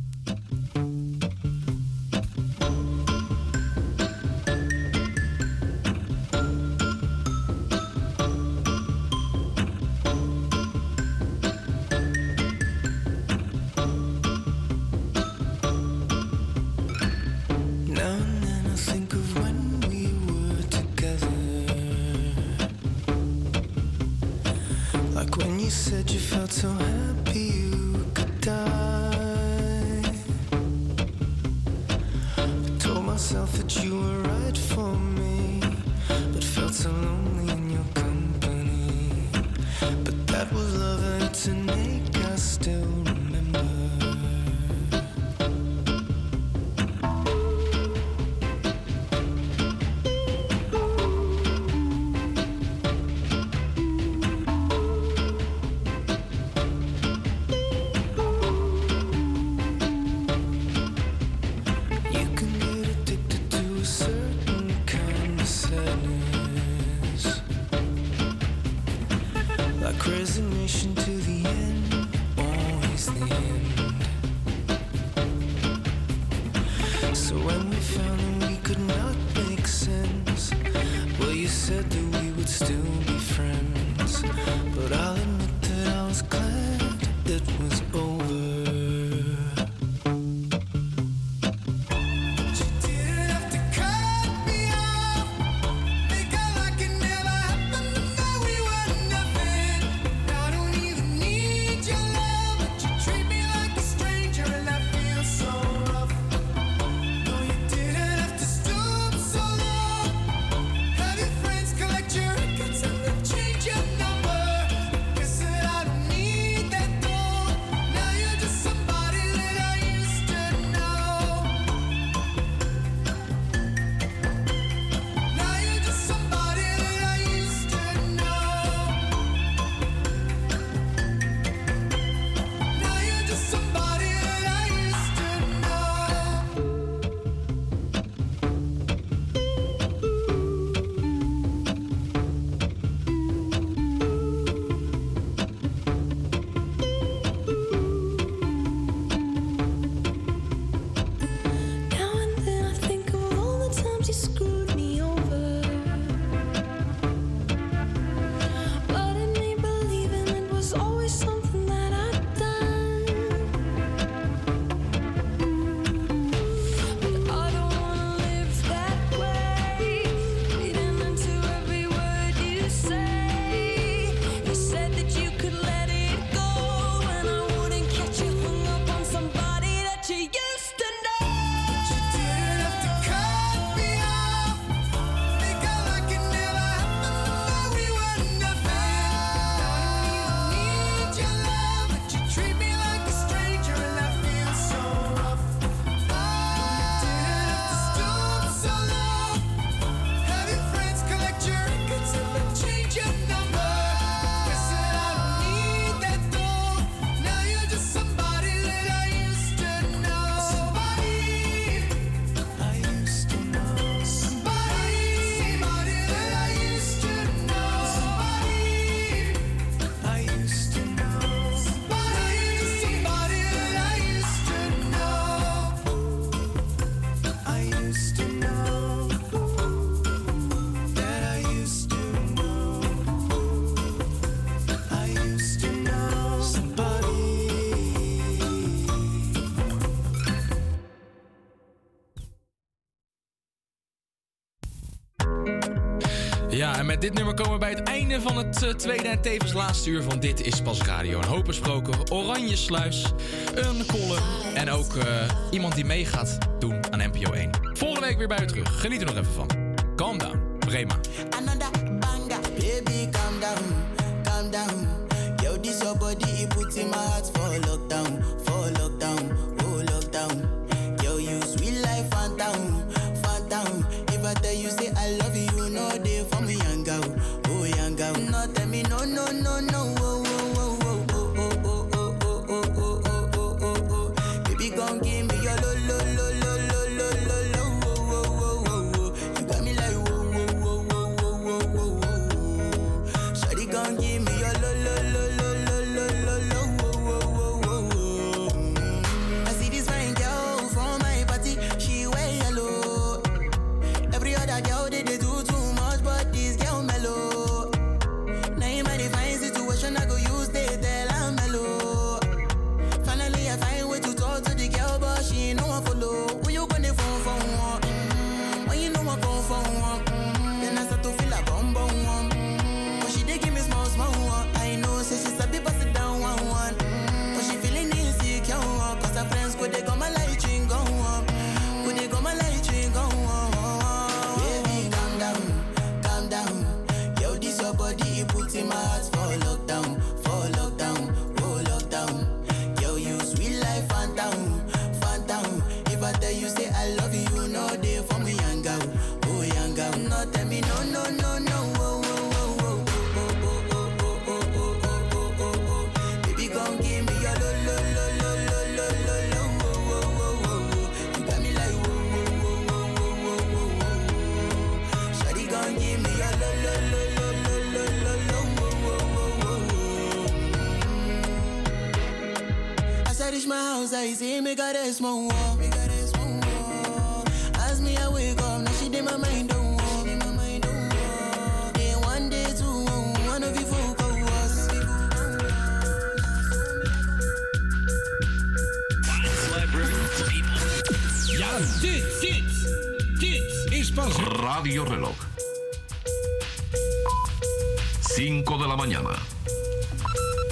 S36: met dit nummer komen we bij het einde van het eh, tweede en tevens laatste uur van Dit is Pas Radio. Een hoop besproken, Oranje Sluis, een column en ook eh, iemand die meegaat doen aan NPO 1. Volgende week weer bij u terug. Geniet er nog even van. Calm down, Brema.